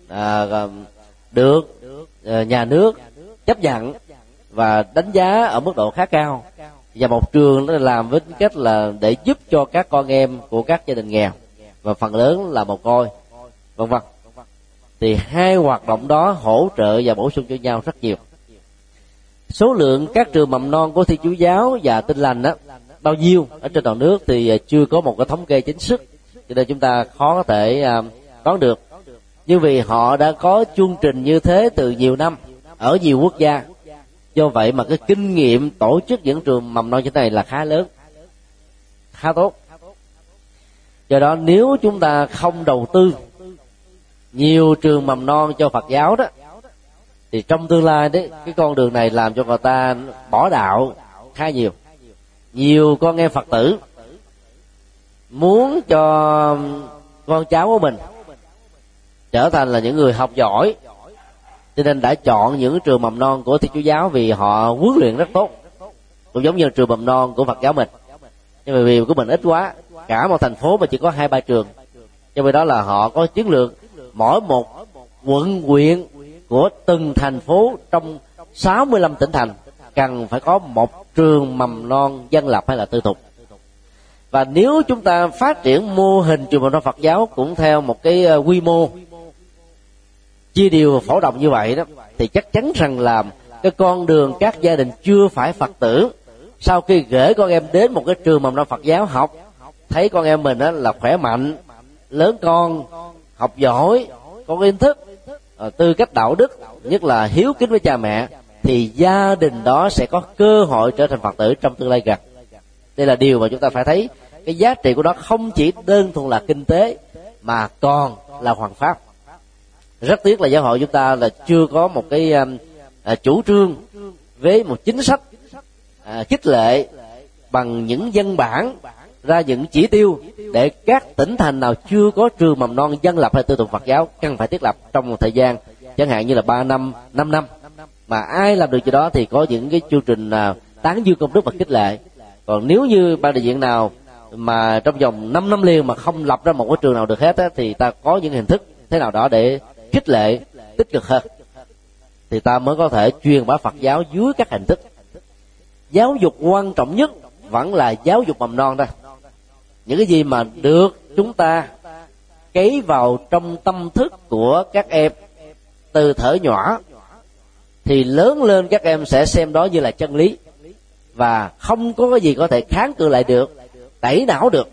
à, um, được ờ, nhà nước chấp nhận và đánh giá ở mức độ khá cao. Và một trường nó làm với cách là để giúp cho các con em của các gia đình nghèo và phần lớn là mồ coi vân vân. Thì hai hoạt động đó hỗ trợ và bổ sung cho nhau rất nhiều. Số lượng các trường mầm non của thiên chúa giáo và tinh lành đó bao nhiêu ở trên toàn nước thì à, chưa có một cái thống kê chính thức cho nên chúng ta khó có thể à, đoán được. Nhưng vì họ đã có chương trình như thế từ nhiều năm ở nhiều quốc gia. Do vậy mà cái kinh nghiệm tổ chức những trường mầm non như thế này là khá lớn, khá tốt do đó nếu chúng ta không đầu tư nhiều trường mầm non cho phật giáo đó, thì trong tương lai đấy, cái con đường này làm cho người ta bỏ đạo khá nhiều. Nhiều con em phật tử muốn cho con cháu của mình trở thành là những người học giỏi, cho nên đã chọn những trường mầm non của thiên chúa giáo vì họ huấn luyện rất tốt, cũng giống như trường mầm non của phật giáo mình. Nhưng mà vì của mình ít quá cả một thành phố mà chỉ có hai, ba trường. Cho nên đó là họ có chiến lược. Mỗi một quận, huyện của từng thành phố trong 65 tỉnh thành cần phải có một trường mầm non dân lập hay là tư thục. Và nếu chúng ta phát triển mô hình trường mầm non Phật giáo cũng theo một cái ờ, quy mô, chia điều phổ đồng như vậy đó, thì chắc chắn rằng là cái con đường các gia đình chưa phải Phật tử, sau khi gửi con em đến một cái trường mầm non Phật giáo học thấy con em mình đó là khỏe mạnh lớn con học giỏi có kiến thức. Ờ, Tư cách đạo đức nhất là hiếu kính với cha mẹ thì gia đình đó sẽ có cơ hội trở thành phật tử trong tương lai gần. Đây là điều mà chúng ta phải thấy. Cái giá trị của nó không chỉ đơn thuần là kinh tế mà còn là hoàng pháp. Rất tiếc là giáo hội chúng ta là chưa có một cái um, à, chủ trương với một chính sách à, khích lệ bằng những văn bản ra những chỉ tiêu để các tỉnh thành nào chưa có trường mầm non dân lập hay tư thục Phật giáo cần phải thiết lập trong một thời gian chẳng hạn như là 3 năm, 5 năm. Mà ai làm được chuyện đó thì có những cái chương trình nào tán dương công đức và khích lệ. Còn nếu như ban đại diện nào mà trong vòng 5 năm liền mà không lập ra một cái trường nào được hết á, thì ta có những hình thức thế nào đó để khích lệ tích cực hơn. Thì ta mới có thể truyền bá Phật giáo dưới các hình thức. Giáo dục quan trọng nhất vẫn là giáo dục mầm non thôi những cái gì mà được chúng ta cấy vào trong tâm thức của các em từ thở nhỏ, thì lớn lên các em sẽ xem đó như là chân lý. Và không có cái gì có thể kháng cự lại được, tẩy não được.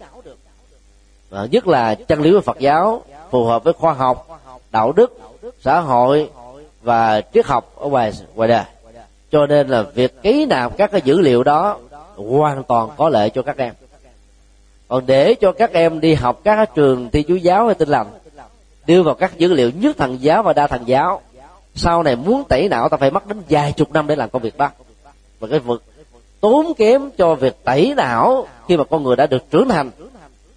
Và nhất là chân lý của phật giáo phù hợp với khoa học, đạo đức, xã hội và triết học ở ngoài ngoài đời. Cho nên là việc ký nạp các cái dữ liệu đó hoàn toàn có lợi cho các em còn để cho các em đi học các trường thi chú giáo hay tin lành, đưa vào các dữ liệu nhất thần giáo và đa thần giáo. Sau này muốn tẩy não, ta phải mất đến vài chục năm để làm công việc đó. Và cái vực tốn kém cho việc tẩy não khi mà con người đã được trưởng thành,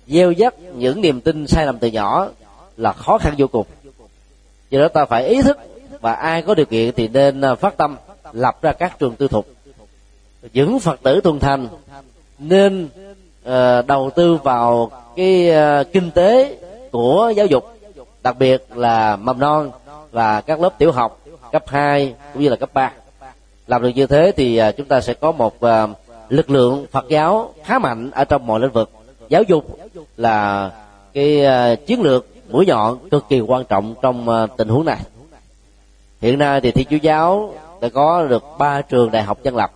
gieo dắt những niềm tin sai lầm từ nhỏ là khó khăn vô cùng. Do đó ta phải ý thức và ai có điều kiện thì nên à, phát tâm lập ra các trường tư thục. Những phật tử thuần thành nên uh, đầu tư vào cái uh, kinh tế của giáo dục đặc biệt là mầm non và các lớp tiểu học cấp 2 cũng như là cấp 3 làm được như thế thì ờ, chúng ta sẽ có một uh, lực lượng Phật giáo khá mạnh ở trong mọi lĩnh vực. Giáo dục là cái uh, chiến lược mũi nhọn cực kỳ quan trọng trong uh, tình huống này. Hiện nay thì thiên chúa giáo đã có được ba trường đại học dân lập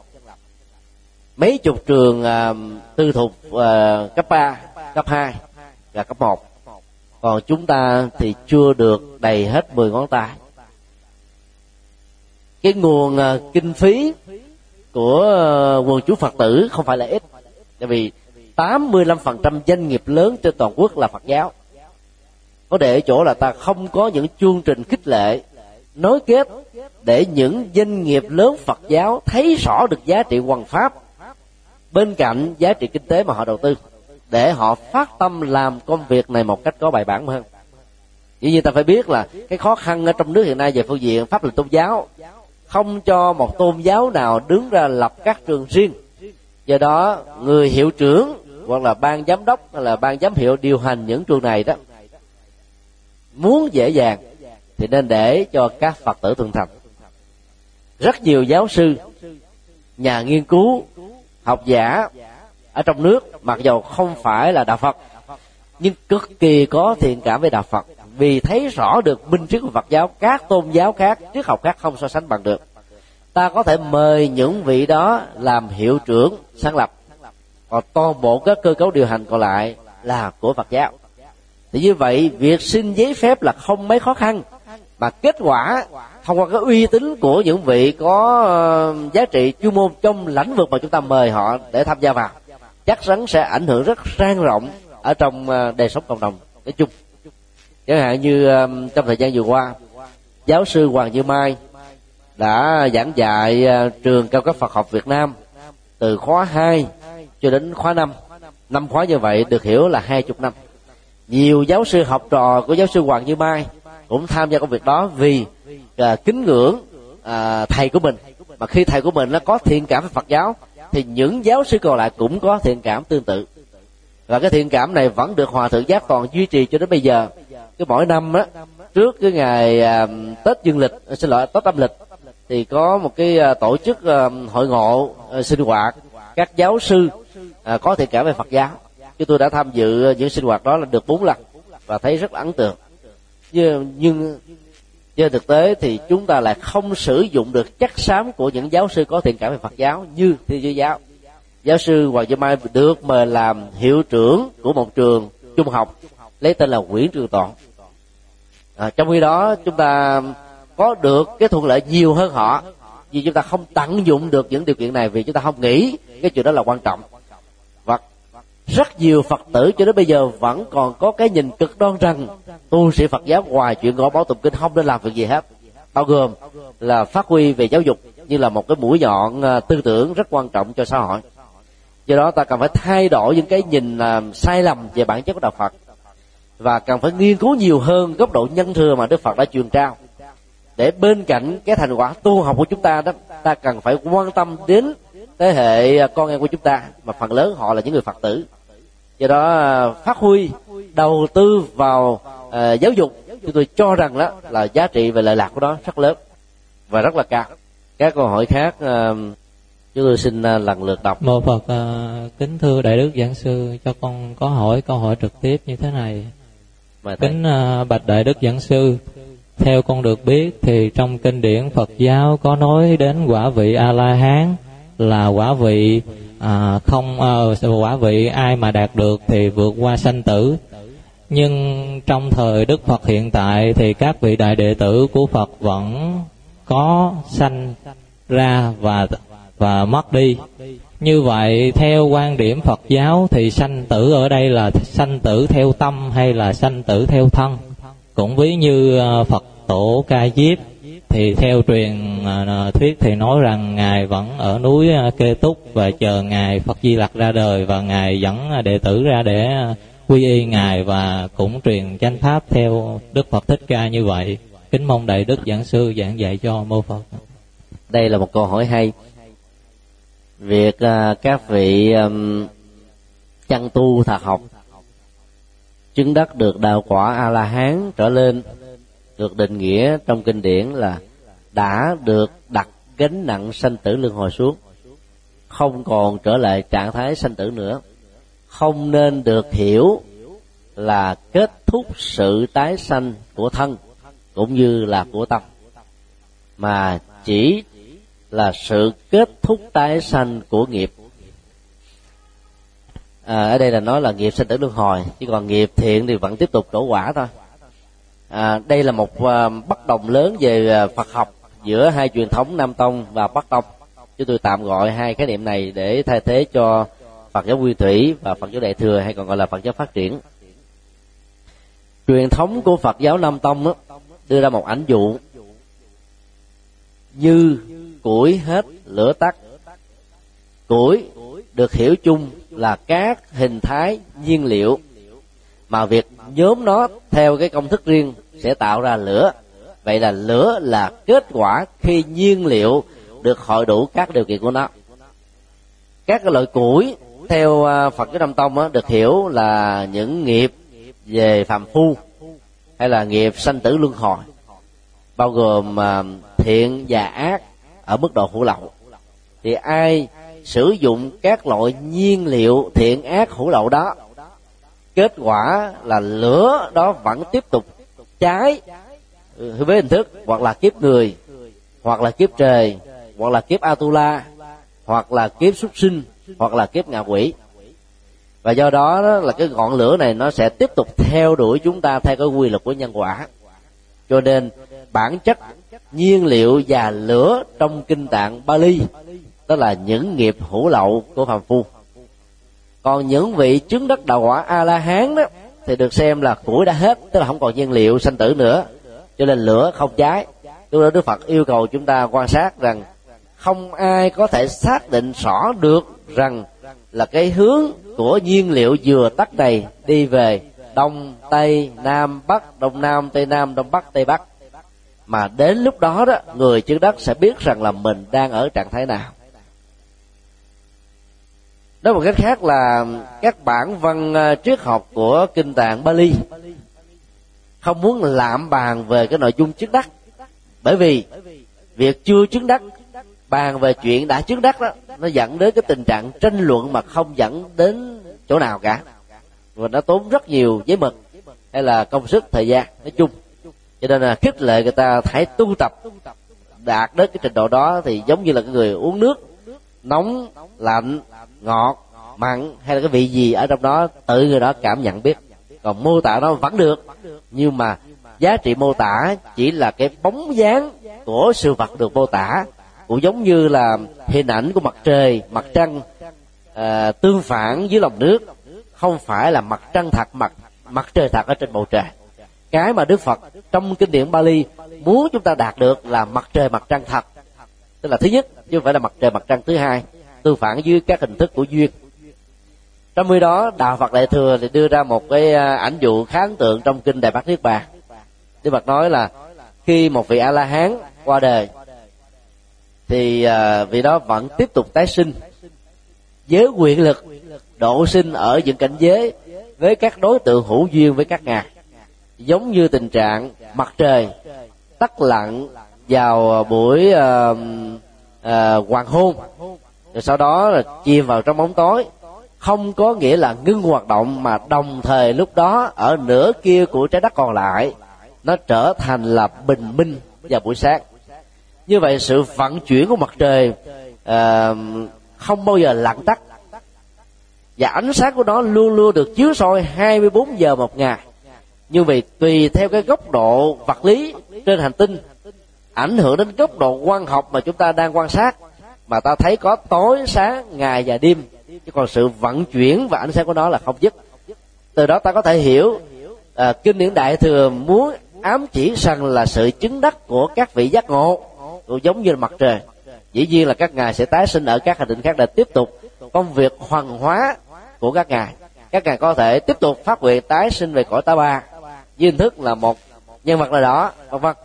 mấy chục trường uh, tư thục uh, cấp 3, cấp 2 và cấp 1 còn chúng ta thì chưa được đầy hết 10 ngón tay. Cái nguồn uh, kinh phí của uh, quần chúng Phật tử không phải là ít. Tại vì 85% doanh nghiệp lớn trên toàn quốc là Phật giáo. Có để chỗ là ta không có những chương trình khích lệ nối kết để những doanh nghiệp lớn Phật giáo thấy rõ được giá trị hoàng pháp bên cạnh giá trị kinh tế mà họ đầu tư, để họ phát tâm làm công việc này một cách có bài bản hơn. Dĩ nhiên ta phải biết là cái khó khăn ở trong nước hiện nay về phương diện pháp luật tôn giáo, không cho một tôn giáo nào đứng ra lập các trường riêng. Do đó, người hiệu trưởng hoặc là ban giám đốc hay là ban giám hiệu điều hành những trường này đó, muốn dễ dàng thì nên để cho các phật tử thường thành. Rất nhiều giáo sư, nhà nghiên cứu học giả ở trong nước, mặc dầu không phải là đạo phật, nhưng cực kỳ có thiện cảm với đạo phật. Vì thấy rõ được minh triết của phật giáo, các tôn giáo khác, triết học khác không so sánh bằng được. Ta có thể mời những vị đó làm hiệu trưởng sáng lập. Còn toàn bộ các cơ cấu điều hành còn lại là của phật giáo. Thì như vậy, việc xin giấy phép là không mấy khó khăn mà kết quả thông qua cái uy tín của những vị có ờ, giá trị chuyên môn trong lĩnh vực mà chúng ta mời họ để tham gia vào, chắc chắn sẽ ảnh hưởng rất sang rộng ở trong ờ, đời sống cộng đồng nói chung. Chẳng hạn như ờ, trong thời gian vừa qua, giáo sư hoàng như mai đã giảng dạy trường cao cấp Phật học Việt Nam từ khóa 2 cho đến khóa 5 năm khóa như vậy được hiểu là hai chục năm. Nhiều giáo sư học trò của giáo sư Hoàng Như Mai cũng tham gia công việc đó vì à, kính ngưỡng à, thầy của mình. Mà khi thầy của mình nó có thiện cảm với Phật giáo thì những giáo sư còn lại cũng có thiện cảm tương tự. Và cái thiện cảm này vẫn được hòa thượng giác toàn duy trì cho đến bây giờ. Cứ mỗi năm á trước cái ngày à, tết dương lịch à, xin lỗi tết âm lịch thì có một cái à, tổ chức à, hội ngộ à, sinh hoạt. Các giáo sư à, có thiện cảm về Phật giáo. Chứ tôi đã tham dự à, những sinh hoạt đó là được bốn lần và thấy rất là ấn tượng nhưng, nhưng trên thực tế thì chúng ta lại không sử dụng được chất xám của những giáo sư có thiện cảm về Phật giáo như thiên chúa giáo. Giáo sư Hoàng Gia Mai được mời làm hiệu trưởng của một trường trung học lấy tên là Nguyễn Trường Toàn. À, trong khi đó chúng ta có được cái thuận lợi nhiều hơn họ vì chúng ta không tận dụng được những điều kiện này vì chúng ta không nghĩ cái chuyện đó là quan trọng rất nhiều phật tử cho đến bây giờ vẫn còn có cái nhìn cực đoan rằng tu sĩ phật giáo ngoài chuyện gõ báo tụng kinh không nên làm việc gì hết. Bao gồm là phát huy về giáo dục như là một cái mũi nhọn à, tư tưởng rất quan trọng cho xã hội. Do đó ta cần phải thay đổi những cái nhìn à, sai lầm về bản chất của đạo phật. Và cần phải nghiên cứu nhiều hơn góc độ nhân thừa mà đức phật đã truyền trao. Để bên cạnh cái thành quả tu học của chúng ta đó, ta cần phải quan tâm đến thế hệ con em của chúng ta mà phần lớn họ là những người phật tử. Do đó phát huy đầu tư vào uh, giáo dục chúng tôi cho rằng đó là giá trị về lợi lạc của nó rất lớn và rất là cao. Các câu hỏi khác uh, chúng tôi xin uh, lần lượt đọc.
Mô phật uh, kính thưa đại đức giảng sư cho con có hỏi câu hỏi trực tiếp như thế này. Kính uh, bạch đại đức giảng sư theo con được biết thì trong kinh điển Phật giáo có nói đến quả vị A La Hán là quả vị à, không à, quả vị ai mà đạt được thì vượt qua sanh tử. Nhưng trong thời Đức Phật hiện tại thì các vị đại đệ tử của Phật vẫn có sanh ra và và mất đi. Như vậy theo quan điểm Phật giáo thì sanh tử ở đây là sanh tử theo tâm hay là sanh tử theo thân? cũng ví như ờ, phật tổ ca diếp thì theo truyền à, à, thuyết thì nói rằng ngài vẫn ở núi à, kê túc và chờ ngài phật di lặc ra đời và ngài dẫn đệ tử ra để quy y ngài và cũng truyền chánh pháp theo đức phật thích ca như vậy. Kính mong đại đức giảng sư giảng dạy cho mô phật.
Đây là một câu hỏi hay. Việc các vị chăn tu thạc học, chứng đắc được đạo quả a la hán trở lên được định nghĩa trong kinh điển là đã được đặt gánh nặng sanh tử luân hồi xuống không còn trở lại trạng thái sanh tử nữa. Không nên được hiểu là kết thúc sự tái sanh của thân cũng như là của tâm mà chỉ là sự kết thúc tái sanh của nghiệp. À, ở đây là nói là nghiệp sinh tử luân hồi chứ còn nghiệp thiện thì vẫn tiếp tục đổ quả thôi. À, đây là một uh, bất đồng lớn về uh, phật học giữa hai truyền thống nam tông và bắc tông. Chúng tôi tạm gọi hai khái niệm này để thay thế cho phật giáo nguyên thủy và phật giáo đại thừa hay còn gọi là phật giáo phát triển. Truyền thống của phật giáo nam tông đó, đưa ra một ảnh dụ như củi hết lửa tắt. Củi được hiểu chung là các hình thái nhiên liệu mà việc nhóm nó theo cái công thức riêng sẽ tạo ra lửa vậy là lửa là kết quả khi nhiên liệu được hội đủ các điều kiện của nó. Các loại củi, theo à, phật giáo nam tông được hiểu là những nghiệp về phàm phu hay là nghiệp sanh tử luân hồi, bao gồm à, thiện và ác ở mức độ hữu lậu. Thì ai sử dụng các loại nhiên liệu thiện ác hữu lậu đó, kết quả là lửa đó vẫn tiếp tục cháy với hình thức hoặc là kiếp người hoặc là kiếp trời hoặc là kiếp atula hoặc là kiếp súc sinh hoặc là kiếp ngạ quỷ. Và do đó, đó là cái ngọn lửa này nó sẽ tiếp tục theo đuổi chúng ta theo cái quy luật của nhân quả. Cho nên bản chất nhiên liệu và lửa trong kinh tạng Bali đó là những nghiệp hữu lậu của phàm phu. Còn những vị chứng đất đạo quả a la hán đó thì được xem là củi đã hết tức là không còn nhiên liệu sanh tử nữa cho nên lửa không cháy. Lúc đó đức phật yêu cầu chúng ta quan sát rằng không ai có thể xác định rõ được rằng là cái hướng của nhiên liệu vừa tắt này đi về đông, tây, nam, bắc, đông nam, tây nam, đông bắc, tây bắc. Mà đến lúc đó đó, người chứng đất sẽ biết rằng là mình đang ở trạng thái nào. Nói một cách khác là các bản văn ờ, triết học của kinh tạng Bali không muốn lạm bàn về cái nội dung chứng đắc bởi vì việc chưa chứng đắc, bàn về chuyện đã chứng đắc đó, nó dẫn đến cái tình trạng tranh luận mà không dẫn đến chỗ nào cả. Và nó tốn rất nhiều giấy mực hay là công sức, thời gian, nói chung. Cho nên là khích lệ người ta hãy tu tập, đạt đến cái trình độ đó thì giống như là cái người uống nước, nóng, lạnh, ngọt, mặn hay là cái vị gì ở trong đó, tự người đó cảm nhận biết còn mô tả nó vẫn được. Nhưng mà giá trị mô tả chỉ là cái bóng dáng của sự vật được mô tả. Cũng giống như là hình ảnh của mặt trời mặt trăng à, tương phản dưới lòng nước. Không phải là mặt trăng thật mặt mặt trời thật ở trên bầu trời. Cái mà đức phật trong kinh điển bali muốn chúng ta đạt được là mặt trời mặt trăng thật. Tức là thứ nhất chứ không phải là mặt trời mặt trăng thứ hai. Tương phản dưới các hình thức của duyên trong khi đó đạo phật đại thừa thì đưa ra một cái à, ảnh dụ khá ấn tượng trong kinh đại bát niết bàn. Đức phật nói là khi một vị a la hán qua đời thì à, vị đó vẫn tiếp tục tái sinh. Với quyền lực độ sinh ở những cảnh giới với các đối tượng hữu duyên với các ngài giống như tình trạng mặt trời tắt lặng vào buổi uh, uh, hoàng hôn rồi sau đó là chìm vào trong bóng tối không có nghĩa là ngưng hoạt động mà đồng thời lúc đó ở nửa kia của trái đất còn lại nó trở thành là bình minh vào buổi sáng. Như vậy sự vận chuyển của mặt trời uh, không bao giờ lặng tắt. Và ánh sáng của nó luôn luôn được chiếu soi 24 giờ một ngày. Như vậy tùy theo cái góc độ vật lý trên hành tinh ảnh hưởng đến góc độ quan học mà chúng ta đang quan sát mà ta thấy có tối sáng ngày và đêm chứ còn sự vận chuyển và ánh sáng của nó là không dứt. Từ đó ta có thể hiểu à, kinh điển đại thừa muốn ám chỉ rằng là sự chứng đắc của các vị giác ngộ cũng giống như là mặt trời. Dĩ nhiên là các ngài sẽ tái sinh ở các hành tinh khác để tiếp tục công việc hoàn hóa của các ngài. Các ngài có thể tiếp tục phát nguyện tái sinh về cõi ta ba với hình thức là một nhân vật nào đó vân vân.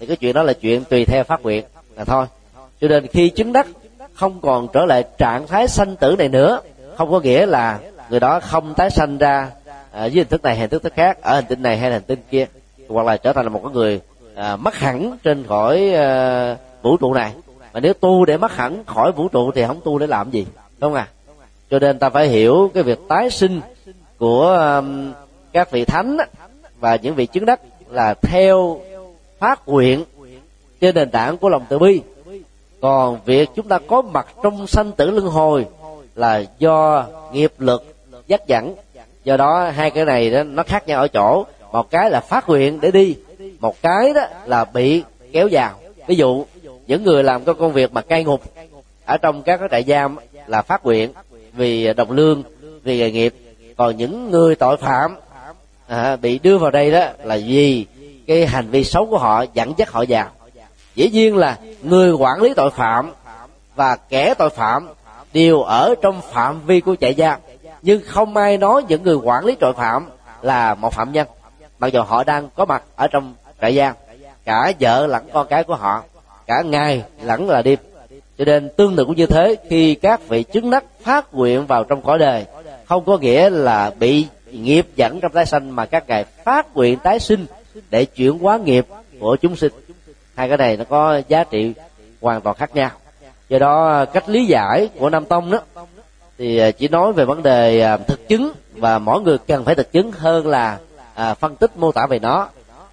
Thì cái chuyện đó là chuyện tùy theo phát nguyện là thôi. Cho nên khi chứng đắc không còn trở lại trạng thái sanh tử này nữa. Không có nghĩa là người đó không tái sanh ra à, với hình thức này hay hình thức khác ở hành tinh này hay hành tinh kia hoặc là trở thành là một cái người à, mất hẳn trên khỏi à, vũ trụ này. Mà nếu tu để mất hẳn khỏi vũ trụ thì không tu để làm gì đúng không à cho nên ta phải hiểu cái việc tái sinh của um, các vị thánh và những vị chứng đắc là theo phát nguyện trên nền tảng của lòng từ bi còn việc chúng ta có mặt trong sanh tử luân hồi là do nghiệp lực dắt dẫn. Do đó hai cái này đó nó khác nhau ở chỗ một cái là phát nguyện để đi một cái đó là bị kéo vào. Ví dụ những người làm các công việc mà cai ngục ở trong các cái trại giam là phát nguyện vì đồng lương vì nghề nghiệp. Còn những người tội phạm à, bị đưa vào đây đó là vì cái hành vi xấu của họ dẫn dắt họ vào dĩ nhiên là người quản lý tội phạm và kẻ tội phạm đều ở trong phạm vi của trại giam. Nhưng không ai nói những người quản lý tội phạm là một phạm nhân. Mặc dù họ đang có mặt ở trong trại giam, cả vợ lẫn con cái của họ, cả ngày lẫn là đêm. Cho nên tương tự cũng như thế, khi các vị chứng đắc phát nguyện vào trong cõi đời, không có nghĩa là bị nghiệp dẫn trong tái sanh, mà các ngài phát nguyện tái sinh để chuyển hóa nghiệp của chúng sinh hai cái này nó có giá trị hoàn toàn khác nhau. Do đó à, cách lý giải của nam tông đó thì à, chỉ nói về vấn đề à, thực chứng và mỗi người cần phải thực chứng hơn là à, phân tích mô tả về nó.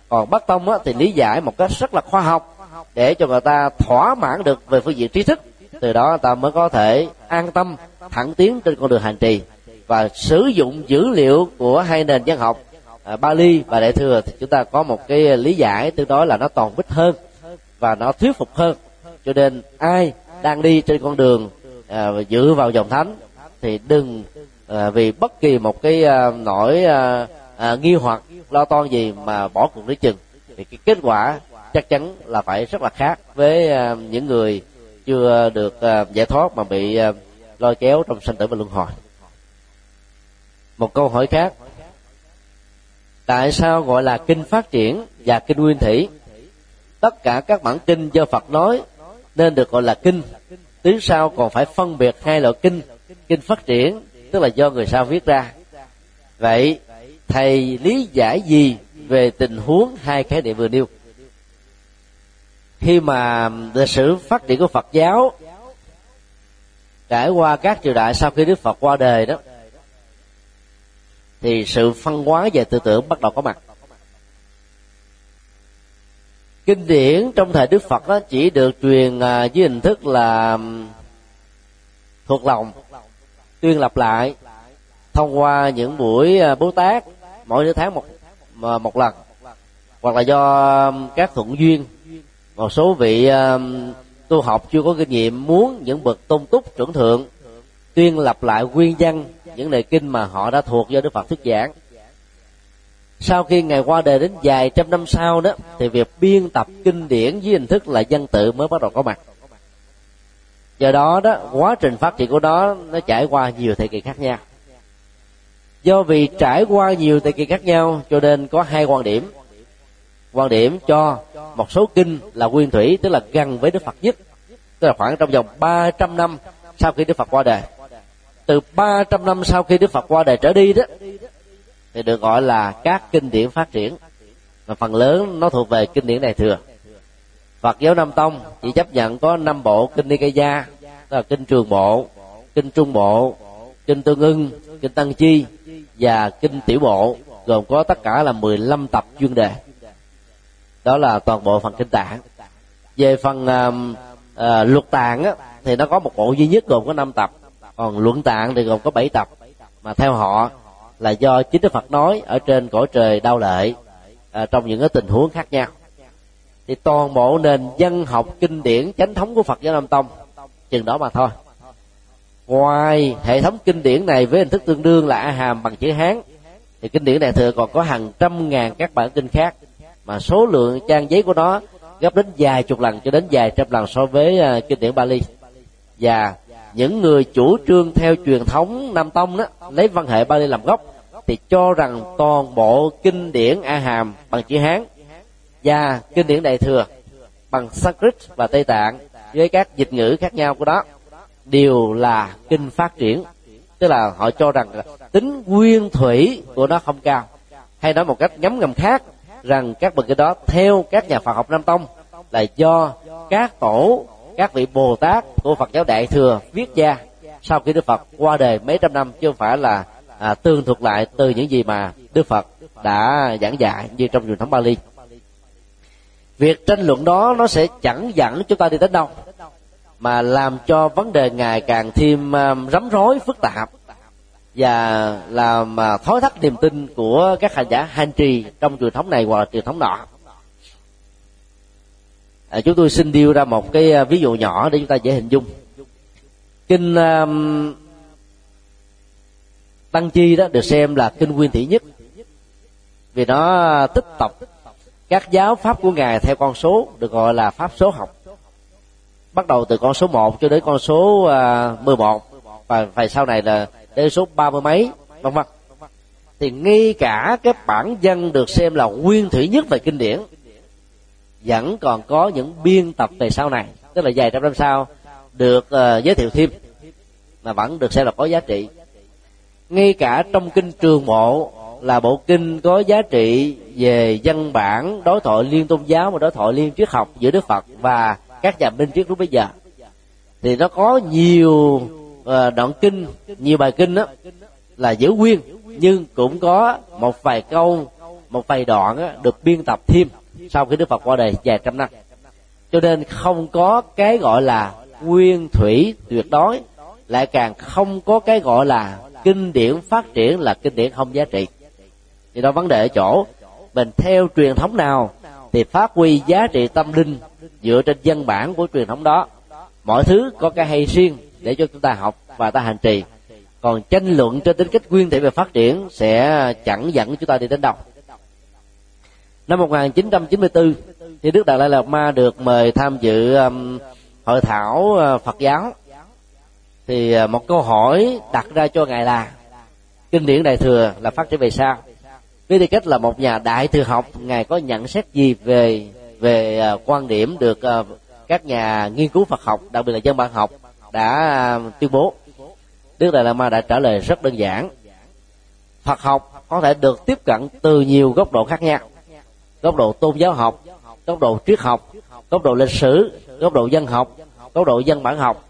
Còn bắc tông á, thì lý giải một cách rất là khoa học để cho người ta thỏa mãn được về phương diện trí thức. Từ đó người ta mới có thể an tâm thẳng tiến trên con đường hành trì và sử dụng dữ liệu của hai nền văn học à, Bali và Đại thừa. Thì chúng ta có một cái lý giải tương đối là nó toàn bích hơn và nó thuyết phục hơn. Cho nên ai đang đi trên con đường à, dựa vào dòng thánh thì đừng à, vì bất kỳ một cái à, nỗi à, à, nghi hoặc lo toan gì mà bỏ cuộc lấy chừng thì cái kết quả chắc chắn là phải rất là khác với à, những người chưa được à, giải thoát mà bị à, lôi kéo trong sanh tử và luân hồi. Một câu hỏi khác. Tại sao gọi là kinh phát triển và kinh nguyên thủy? Tất cả các bản kinh do phật nói, nên được gọi là kinh. Tiếng sau còn phải phân biệt hai loại kinh. Kinh phát triển, tức là do người sau viết ra. Vậy, thầy lý giải gì về tình huống hai khái niệm vừa nêu? Khi mà lịch sử phát triển của phật giáo trải qua các triều đại sau khi đức phật qua đời đó, thì sự phân hóa về tư tưởng bắt đầu có mặt kinh điển trong thời đức phật đó chỉ được truyền à, dưới hình thức là thuộc lòng, tuyên lặp lại, thông qua những buổi à, bố tát mỗi nửa tháng một à, một lần, hoặc là do các thuận duyên. Một số vị tu học chưa có kinh nghiệm muốn những bậc tôn túc chuẩn thượng, tuyên lặp lại nguyên văn những lời kinh mà họ đã thuộc do đức phật thuyết giảng sau khi ngài qua đời đến vài trăm năm sau đó, thì việc biên tập kinh điển với hình thức là văn tự mới bắt đầu có mặt. Do đó đó, quá trình phát triển của nó nó trải qua nhiều thời kỳ khác nhau. Do vì trải qua nhiều thời kỳ khác nhau, cho nên có hai quan điểm. Quan điểm cho một số kinh là nguyên thủy, tức là gần với đức phật nhất. Tức là khoảng trong vòng 300 năm sau khi đức phật qua đời. Từ 300 năm sau khi đức phật qua đời trở đi đó thì được gọi là các kinh điển phát triển và phần lớn nó thuộc về kinh điển đại thừa Phật giáo Nam Tông chỉ chấp nhận có năm bộ kinh Nikaya tức là kinh Trường Bộ, kinh Trung Bộ, kinh Tương Ưng, kinh Tăng Chi và kinh Tiểu Bộ gồm có tất cả là 15 tập chuyên đề. Đó là toàn bộ phần kinh tạng. Về phần uh, uh, luật tạng á, thì nó có một bộ duy nhất gồm có 5 tập, còn luận tạng thì gồm có 7 tập mà theo họ là do chính Đức Phật nói ở trên cõi trời đau lệ à, trong những cái tình huống khác nhau. Thì toàn bộ nền dân học kinh điển chánh thống của Phật giáo Nam Tông chừng đó mà thôi. Ngoài hệ thống kinh điển này với hình thức tương đương là a hàm bằng chữ hán thì kinh điển đại thừa còn có hàng trăm ngàn các bản kinh khác mà số lượng trang giấy của nó gấp đến vài chục lần cho đến vài trăm lần so với à, kinh điển Bali. Và những người chủ trương theo truyền thống Nam Tông đó lấy văn hệ Bali làm gốc thì cho rằng toàn bộ kinh điển A Hàm bằng chữ Hán và kinh điển Đại thừa bằng Sanskrit và Tây Tạng với các dịch ngữ khác nhau của đó đều là kinh phát triển. Tức là họ cho rằng tính nguyên thủy của nó không cao. Hay nói một cách ngấm ngầm khác, rằng các bậc kinh đó theo các nhà Phật học Nam Tông là do các tổ, các vị Bồ Tát của Phật giáo Đại thừa viết ra sau khi Đức Phật qua đời mấy trăm năm, chứ không phải là à, tương thuộc lại từ những gì mà Đức Phật đã giảng dạy như trong truyền thống Bali. Việc tranh luận đó nó sẽ chẳng dẫn chúng ta đi đến đâu mà làm cho vấn đề ngày càng thêm um, rắm rối phức tạp và làm à, thói thối thắt niềm tin của các hành giả hành trì trong truyền thống này hoặc là truyền thống nọ. À, chúng tôi xin điêu ra một cái à, ví dụ nhỏ để chúng ta dễ hình dung. Kinh um, tăng chi đó được xem là kinh nguyên thủy nhất. Vì nó tích tập các giáo pháp của ngài theo con số được gọi là pháp số học. Bắt đầu từ con số 1 cho đến con số à, uh, 11 và phải sau này là đến số ba mươi mấy vân vân. Thì ngay cả cái bản dân được xem là nguyên thủy nhất về kinh điển vẫn còn có những biên tập về sau này. Tức là vài trăm năm sau được uh, giới thiệu thêm mà vẫn được xem là có giá trị ngay cả trong kinh trường bộ là bộ kinh có giá trị về văn bản đối thoại liên tôn giáo và đối thoại liên triết học giữa đức phật và các nhà minh triết lúc bây giờ. Thì nó có nhiều ờ, đoạn kinh nhiều bài kinh đó là giữ nguyên nhưng cũng có một vài câu một vài đoạn đó, được biên tập thêm sau khi đức phật qua đời vài trăm năm. Cho nên không có cái gọi là nguyên thủy tuyệt đối lại càng không có cái gọi là kinh điển phát triển là kinh điển không giá trị. Thì đó vấn đề ở chỗ mình theo truyền thống nào thì phát huy giá trị tâm linh dựa trên dân bản của truyền thống đó. Mọi thứ có cái hay riêng để cho chúng ta học và ta hành trì. Còn tranh luận trên tính cách nguyên thể về phát triển sẽ chẳng dẫn chúng ta đi đến đâu. Năm 1994 thì Đức Đạt Lai Lạt Ma được mời tham dự um, hội thảo uh, Phật giáo thì à, một câu hỏi đặt ra cho ngài là, kinh điển đại thừa là phát triển về sao? Với tư cách là một nhà đại thừa học, ngài có nhận xét gì về về à, quan điểm được à, các nhà nghiên cứu Phật học, đặc biệt là dân bản học, đã tuyên bố? Đức Đại Lama đã trả lời rất đơn giản. Phật học có thể được tiếp cận từ nhiều góc độ khác nhau. Góc độ tôn giáo học, góc độ triết học, góc độ lịch sử, góc độ dân học, góc độ dân bản học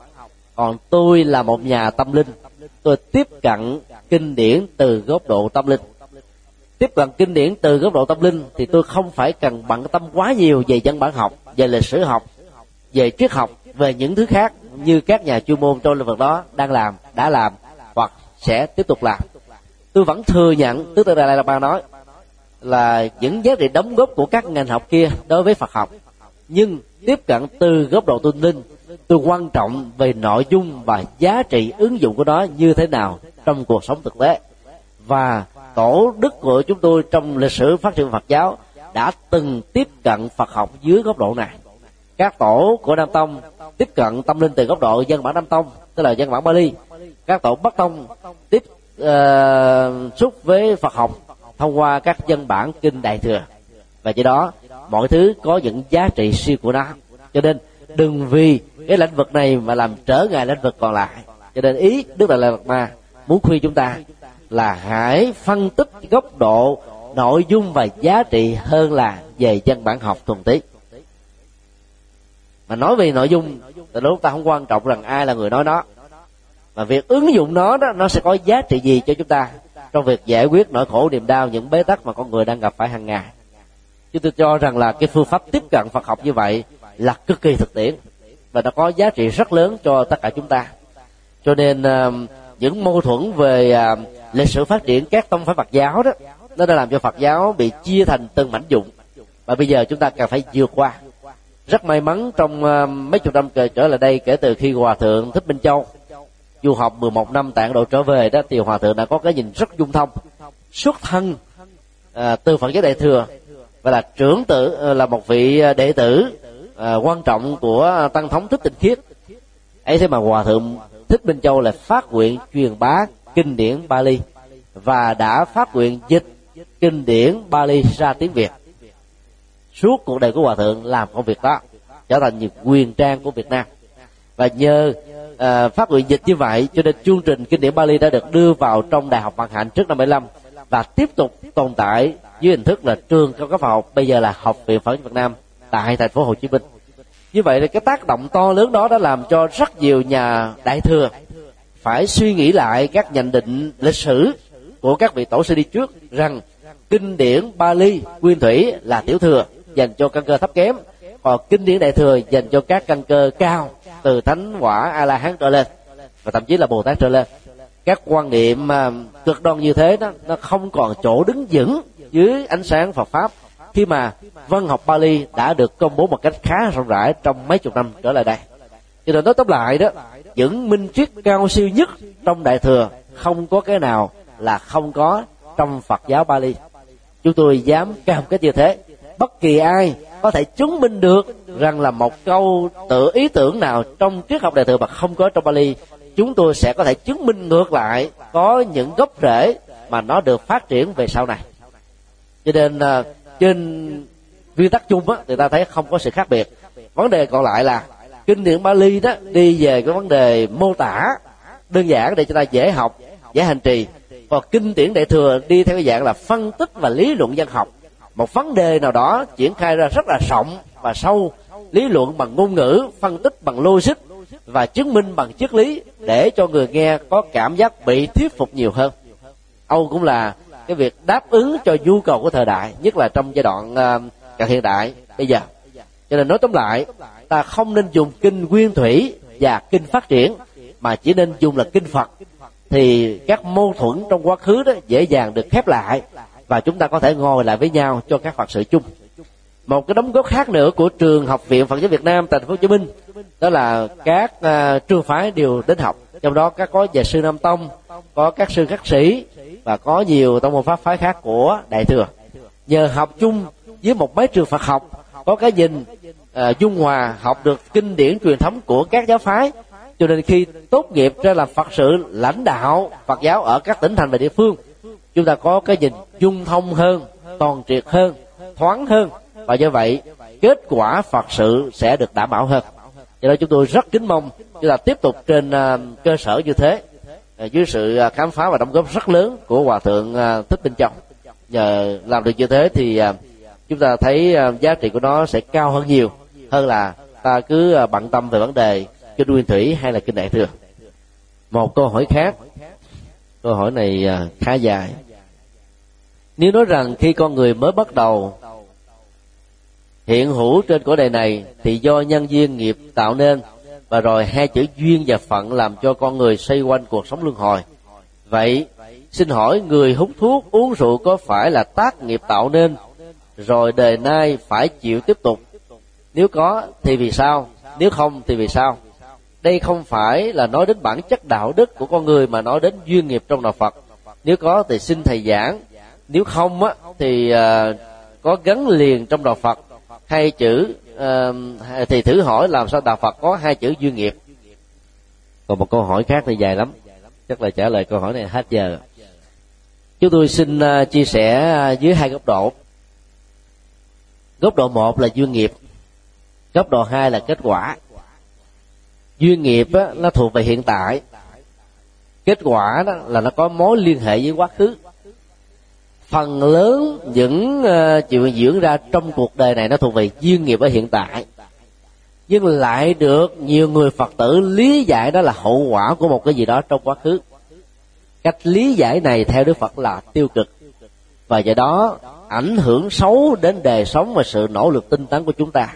còn tôi là một nhà tâm linh. Tôi tiếp cận kinh điển từ góc độ tâm linh. Tiếp cận kinh điển từ góc độ tâm linh thì tôi không phải cần bận tâm quá nhiều về dân bản học, về lịch sử học, về triết học, về những thứ khác như các nhà chuyên môn trong lĩnh vực đó đang làm, đã làm hoặc sẽ tiếp tục làm. Tôi vẫn thừa nhận tức là đại là bà nói là những giá trị đóng góp của các ngành học kia đối với Phật học. Nhưng tiếp cận từ góc độ tôn linh tôi quan trọng về nội dung và giá trị ứng dụng của nó như thế nào trong cuộc sống thực tế. Và tổ đức của chúng tôi trong lịch sử phát triển Phật giáo đã từng tiếp cận Phật học dưới góc độ này. Các tổ của Nam Tông tiếp cận tâm linh từ góc độ dân bản Nam Tông tức là dân bản Bali. Các tổ Bắc Tông tiếp uh, xúc với Phật học thông qua các dân bản kinh đại thừa. Và do đó mọi thứ có những giá trị riêng của nó. Cho nên đừng vì cái lĩnh vực này mà làm trở ngại lĩnh vực còn lại. Cho nên ý đức đại lạt ma muốn khuyên chúng ta là hãy phân tích góc độ, nội dung và giá trị hơn là về dân bản học thuần túy. Mà nói về nội dung thì lúc ta không quan trọng rằng ai là người nói nó. Mà việc ứng dụng nó đó, nó sẽ có giá trị gì cho chúng ta trong việc giải quyết nỗi khổ niềm đau, những bế tắc mà con người đang gặp phải hàng ngày. Chứ tôi cho rằng là cái phương pháp tiếp cận Phật học như vậy là cực kỳ thực tiễn và nó có giá trị rất lớn cho tất cả chúng ta. Cho nên uh, những mâu thuẫn về uh, lịch sử phát triển các tông phái Phật giáo đó nó đã làm cho Phật giáo bị chia thành từng mảnh dụng. Và bây giờ chúng ta cần phải vượt qua. Rất may mắn trong uh, mấy chục năm trở lại đây kể từ khi hòa thượng thích minh châu du học 11 năm tạng Độ trở về đó thì hòa thượng đã có cái nhìn rất dung thông xuất thân à, từ Phật giáo đại thừa và là trưởng tử là một vị đệ tử à, quan trọng của ờ, tăng thống thích tịnh khiết. Ấy thế mà hòa thượng thích minh châu lại phát nguyện truyền bá kinh điển Bali và đã phát nguyện dịch kinh điển Bali ra tiếng Việt. Suốt cuộc đời của hòa thượng làm công việc đó trở thành nhiều quyền trang của Việt Nam. Và nhờ à, phát nguyện dịch như vậy cho nên chương trình kinh điển Bali đã được đưa vào trong đại học Vận Hạnh trước năm 75 và tiếp tục tồn tại dưới hình thức là trường cao cấp học bây giờ là học viện Phật Việt Nam tại thành phố Hồ Chí Minh. Như vậy thì cái tác động to lớn đó đã làm cho rất nhiều nhà đại thừa phải suy nghĩ lại các nhận định lịch sử của các vị tổ sư đi trước rằng kinh điển Bali, nguyên thủy là tiểu thừa dành cho căn cơ thấp kém, còn kinh điển đại thừa dành cho các căn cơ cao, từ thánh quả a la hán trở lên và thậm chí là bồ tát trở lên. Các quan niệm à, cực đoan như thế đó, nó không còn chỗ đứng vững dưới ánh sáng Phật pháp khi mà văn học Bali đã được công bố một cách khá rộng rãi trong mấy chục năm trở lại đây. Cho nên nói tóm lại đó, những minh triết cao siêu nhất trong đại thừa không có cái nào là không có trong Phật giáo Bali. Chúng tôi dám cam kết như thế. Bất kỳ ai có thể chứng minh được rằng là một câu tự ý tưởng nào trong triết học đại thừa mà không có trong Bali, chúng tôi sẽ có thể chứng minh ngược lại có những gốc rễ mà nó được phát triển về sau này. Cho nên à, trên nguyên tắc chung á người ta thấy không có sự khác biệt. Vấn đề còn lại là kinh điển Bali đó, đi về cái vấn đề mô tả đơn giản để cho ta dễ học, dễ hành trì. Còn kinh điển đại thừa đi theo cái dạng là phân tích và lý luận dân học. Một vấn đề nào đó triển khai ra rất là rộng và sâu, lý luận bằng ngôn ngữ, phân tích bằng logic và chứng minh bằng triết lý để cho người nghe có cảm giác bị thuyết phục nhiều hơn. Âu cũng là cái việc đáp ứng cho nhu cầu của thời đại nhất là trong giai đoạn ờ, uh, cận hiện đại bây giờ. Cho nên nói tóm lại ta không nên dùng kinh nguyên thủy và kinh phát triển mà chỉ nên dùng là kinh phật. Thì các mâu thuẫn trong quá khứ đó dễ dàng được khép lại và chúng ta có thể ngồi lại với nhau cho các phật sự chung. Một cái đóng góp khác nữa của trường học viện phật giáo việt nam tại thành phố hồ chí minh đó là các uh, trường phái đều đến học. Trong đó các có về sư nam tông có các sư các sĩ và có nhiều tông môn pháp phái khác của đại thừa. Nhờ học chung với một mấy trường phật học có cái nhìn uh, dung hòa học được kinh điển truyền thống của các giáo phái. Cho nên khi tốt nghiệp ra làm phật sự lãnh đạo phật giáo ở các tỉnh thành và địa phương chúng ta có cái nhìn dung thông hơn toàn triệt hơn thoáng hơn. Và do vậy kết quả phật sự sẽ được đảm bảo hơn. Do đó chúng tôi rất kính mong chúng ta tiếp tục trên uh, cơ sở như thế. À, dưới sự à, khám phá và đóng góp rất lớn của hòa thượng à, thích minh châu. Nhờ làm được như thế thì chúng ta thấy giá trị của nó sẽ cao hơn nhiều, hơn là ta cứ bận tâm về vấn đề kinh nguyên thủy hay là kinh đại thừa. Một câu hỏi khác. Câu hỏi này khá dài. Nếu nói rằng khi con người mới bắt đầu hiện hữu trên cõi đời này thì do nhân duyên nghiệp tạo nên và rồi hai chữ duyên và phận làm cho con người xoay quanh cuộc sống luân hồi. Vậy xin hỏi người hút thuốc uống rượu có phải là tác nghiệp tạo nên? Rồi đời nay phải chịu tiếp tục. Nếu có thì vì sao? Nếu không thì vì sao? Đây không phải là nói đến bản chất đạo đức của con người mà nói đến duyên nghiệp trong đạo phật. Nếu có thì xin thầy giảng. Nếu không á thì uh, có gắn liền trong đạo phật. Hai chữ uh, thì thử hỏi làm sao đạo phật có hai chữ duyên nghiệp. Còn một câu hỏi khác thì dài lắm. Chắc là trả lời câu hỏi này hết giờ. Chúng tôi xin uh, chia sẻ à, dưới hai góc độ. Góc độ một là duyên nghiệp góc độ hai là kết quả. Duyên nghiệp á, nó thuộc về hiện tại. Kết quả đó là nó có mối liên hệ với quá khứ phần lớn những ờ, chuyện diễn ra trong cuộc đời này nó thuộc về duyên nghiệp ở hiện tại. Nhưng lại được nhiều người phật tử lý giải đó là hậu quả của một cái gì đó trong quá khứ. Cách lý giải này theo đức phật là tiêu cực. Và do đó ảnh hưởng xấu đến đời sống và sự nỗ lực tinh tấn của chúng ta.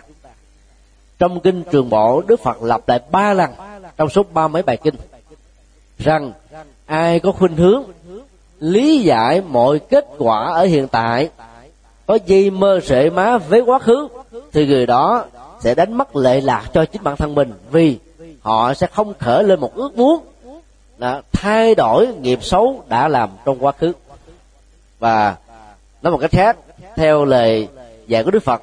Trong kinh trường bộ, đức phật lặp lại ba lần trong số ba mấy bài kinh, rằng ai có khuynh hướng lý giải mọi kết quả ở hiện tại. Có dây mơ sệ má với quá khứ, thì người đó sẽ đánh mất lệ lạc cho chính bản thân mình, vì họ sẽ không khởi lên một ước muốn là thay đổi nghiệp xấu đã làm trong quá khứ. Và nói một cách khác, theo lời dạy của đức phật,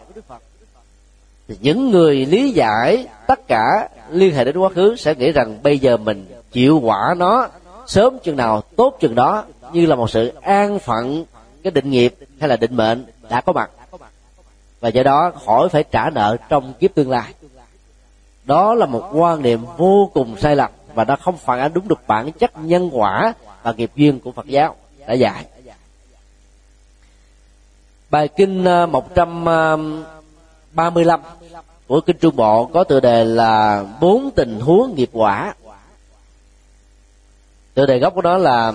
thì những người lý giải tất cả liên hệ đến quá khứ sẽ nghĩ rằng bây giờ mình chịu quả nó sớm chừng nào, tốt chừng đó như là một sự an phận, cái định nghiệp hay là định mệnh đã có mặt. Và do đó khỏi phải trả nợ trong kiếp tương lai. Đó là một quan niệm vô cùng sai lầm và nó không phản ánh đúng được bản chất nhân quả và nghiệp duyên của Phật giáo đã dạy. Bài kinh à, 135 à, của kinh Trung Bộ có tựa đề là bốn tình huống nghiệp quả. Tựa đề gốc của nó là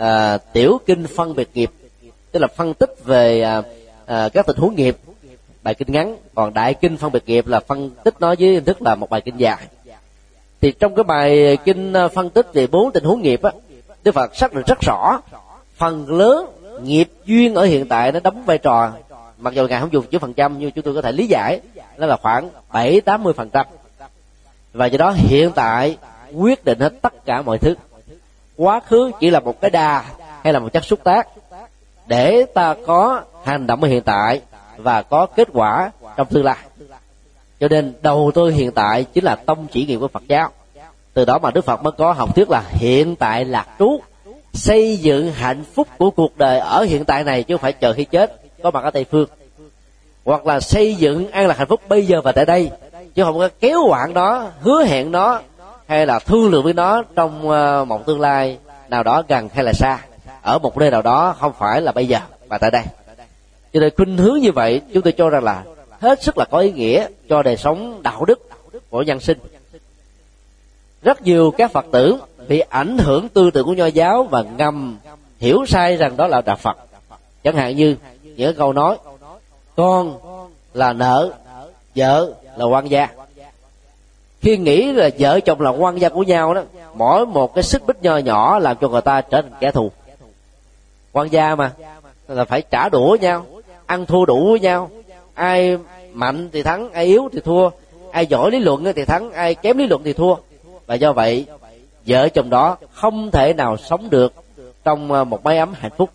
à, tiểu kinh phân biệt nghiệp tức là phân tích về à, à, các tình huống nghiệp. Bài kinh ngắn còn đại kinh phân biệt nghiệp là phân tích nó với hình thức là một bài kinh dài. Thì trong cái bài kinh à, phân tích về bốn tình huống nghiệp á đức phật xác định rất rõ phần lớn nghiệp duyên ở hiện tại nó đóng vai trò mặc dù ngài không dùng chữ phần trăm nhưng chúng tôi có thể lý giải nó là khoảng bảy tám mươi phần trăm. Và do đó hiện tại quyết định hết tất cả mọi thứ quá khứ chỉ là một cái đà hay là một chất xúc tác để ta có hành động ở hiện tại và có kết quả trong tương lai. Cho nên đầu tư hiện tại chính là tông chỉ nghiệm của phật giáo. Từ đó mà đức phật mới có học thuyết là hiện tại lạc trú xây dựng hạnh phúc của cuộc đời ở hiện tại này chứ không phải chờ khi chết có mặt ở tây phương. Hoặc là xây dựng an lạc hạnh phúc bây giờ và tại đây chứ không có kéo hoạn đó, hứa hẹn nó hay là thương lượng với nó trong ờ, một tương lai nào đó gần hay là xa. Ở một nơi nào đó không phải là bây giờ mà tại đây. Cho nên khuynh hướng như vậy, chúng tôi cho rằng là hết sức là có ý nghĩa cho đời sống đạo đức của nhân sinh. Rất nhiều các phật tử bị ảnh hưởng tư tưởng của nho giáo và ngầm hiểu sai rằng đó là đạo phật. Chẳng hạn như những câu nói, con là nợ, vợ là quan gia khi nghĩ là vợ chồng là quan gia của nhau đó, mỗi một cái sức bích nho nhỏ làm cho người ta trở thành kẻ thù. Quan gia mà, là phải trả đũa nhau, ăn thua đủ với nhau. Ai mạnh thì thắng, ai yếu thì thua, ai giỏi lý luận thì thắng, ai kém lý luận thì thua. Và do vậy, vợ chồng đó không thể nào sống được trong à, một mái ấm hạnh phúc.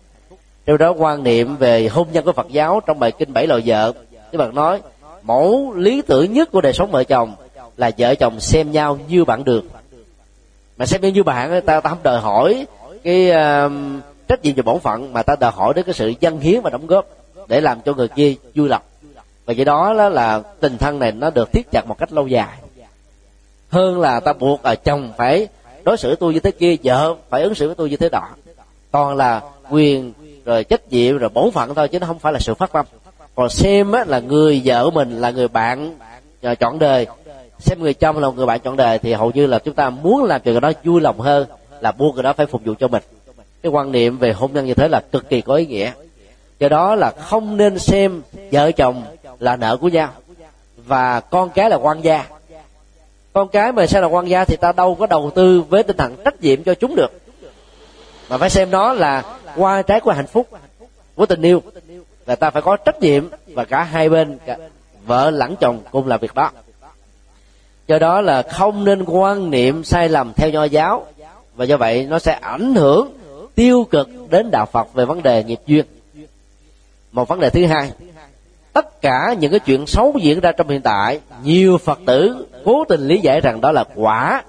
Theo đó quan niệm về hôn nhân của phật giáo trong bài kinh bảy loại vợ. Các bạn nói, mẫu lý tưởng nhất của đời sống vợ chồng là vợ chồng xem nhau như bạn được. Mà xem nhau như bạn ta ta không đòi hỏi cái uh, trách nhiệm và bổn phận mà ta đòi hỏi đến cái sự dân hiến và đóng góp để làm cho người kia vui lòng. Và cái đó, đó là tình thân này nó được thiết chặt một cách lâu dài. Hơn là ta buộc ở chồng phải đối xử tôi như thế kia vợ phải ứng xử với tôi như thế đó toàn là quyền rồi trách nhiệm rồi bổn phận thôi chứ nó không phải là sự phát tâm. Còn xem á, là người vợ mình là người bạn à, chọn đời xem người chồng là người bạn chọn đời thì hầu như là chúng ta muốn làm cho người đó vui lòng hơn, là buộc người đó phải phục vụ cho mình. Cái quan niệm về hôn nhân như thế là cực kỳ có ý nghĩa. Do đó là không nên xem vợ chồng là nợ của nhau và con cái là quan gia. Con cái mà sao là quan gia thì ta đâu có đầu tư với tinh thần trách nhiệm cho chúng được. Mà phải xem nó là qua trái của hạnh phúc, của tình yêu. Là ta phải có trách nhiệm và cả hai bên, cả vợ lẫn chồng cùng làm việc đó do đó là không nên quan niệm sai lầm theo nho giáo. Và do vậy, nó sẽ ảnh hưởng tiêu cực đến đạo phật về vấn đề nghiệp duyên. Một vấn đề thứ hai, tất cả những cái chuyện xấu diễn ra trong hiện tại, nhiều phật tử cố tình lý giải rằng đó là quả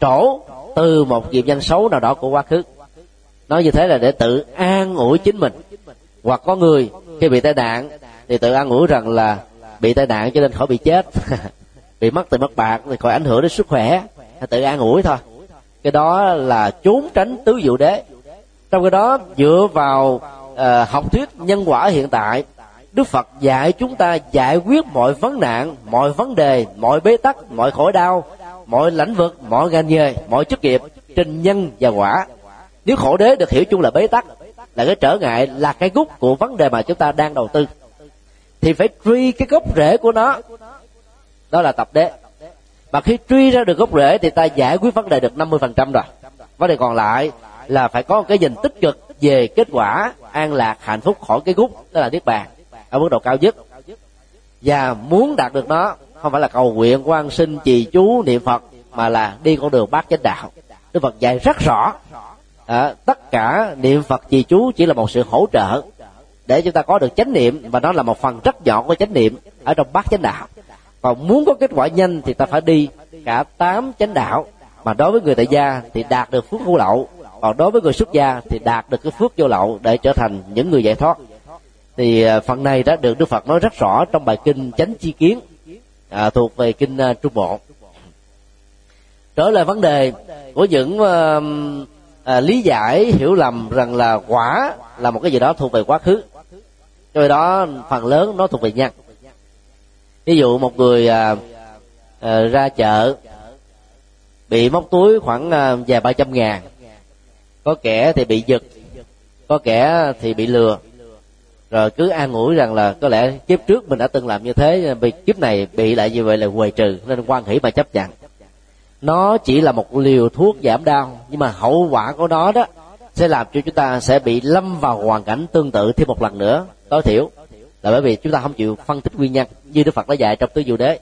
trổ từ một nghiệp nhân xấu nào đó của quá khứ. Nói như thế là để tự an ủi chính mình. Hoặc có người khi bị tai nạn, thì tự an ủi rằng là bị tai nạn cho nên khỏi bị chết. bị mất tiền mất bạc thì còn ảnh hưởng đến sức khỏe hay tự an ủi thôi. Cái đó là trốn tránh tứ diệu đế. Trong cái đó dựa vào uh, học thuyết nhân quả hiện tại đức phật dạy chúng ta giải quyết mọi vấn nạn mọi vấn đề mọi bế tắc mọi khổ đau mọi lĩnh vực mọi ngành nghề mọi chức nghiệp trình nhân và quả. Nếu khổ đế được hiểu chung là bế tắc là cái trở ngại là cái gốc của vấn đề mà chúng ta đang đầu tư thì phải truy cái gốc rễ của nó đó là tập đế. Mà khi truy ra được gốc rễ thì ta giải quyết vấn đề được 50% rồi. Vấn đề còn lại là phải có cái nhìn tích cực về kết quả an lạc hạnh phúc khỏi cái gút đó là niết bàn ở mức độ cao nhất. Và muốn đạt được nó không phải là cầu nguyện quan sinh trì chú niệm phật mà là đi con đường bát chánh đạo. Đức phật dạy rất rõ à, tất cả niệm phật trì chú chỉ là một sự hỗ trợ để chúng ta có được chánh niệm và nó là một phần rất nhỏ của chánh niệm ở trong bát chánh đạo còn muốn có kết quả nhanh thì ta phải đi cả tám chánh đạo. Mà đối với người tại gia thì đạt được phước hữu lậu. Còn đối với người xuất gia thì đạt được cái phước vô lậu để trở thành những người giải thoát. Thì à, phần này đã được đức phật nói rất rõ trong bài kinh chánh chi kiến à, thuộc về kinh uh, trung bộ. Trở lại vấn đề của những uh, uh, lý giải hiểu lầm rằng là quả là một cái gì đó thuộc về quá khứ. Cho đó phần lớn nó thuộc về nhân ví dụ một người à, à, ra chợ bị móc túi khoảng à, vài ba trăm ngàn. Có kẻ thì bị giật có kẻ thì bị lừa. Rồi cứ an ủi rằng là có lẽ kiếp trước mình đã từng làm như thế vì kiếp này bị lại như vậy là quầy trừ nên quan hỷ mà chấp nhận. Nó chỉ là một liều thuốc giảm đau nhưng mà hậu quả của nó đó sẽ làm cho chúng ta sẽ bị lâm vào hoàn cảnh tương tự thêm một lần nữa. Tối thiểu là bởi vì chúng ta không chịu phân tích nguyên nhân như đức phật đã dạy trong tứ diệu đế.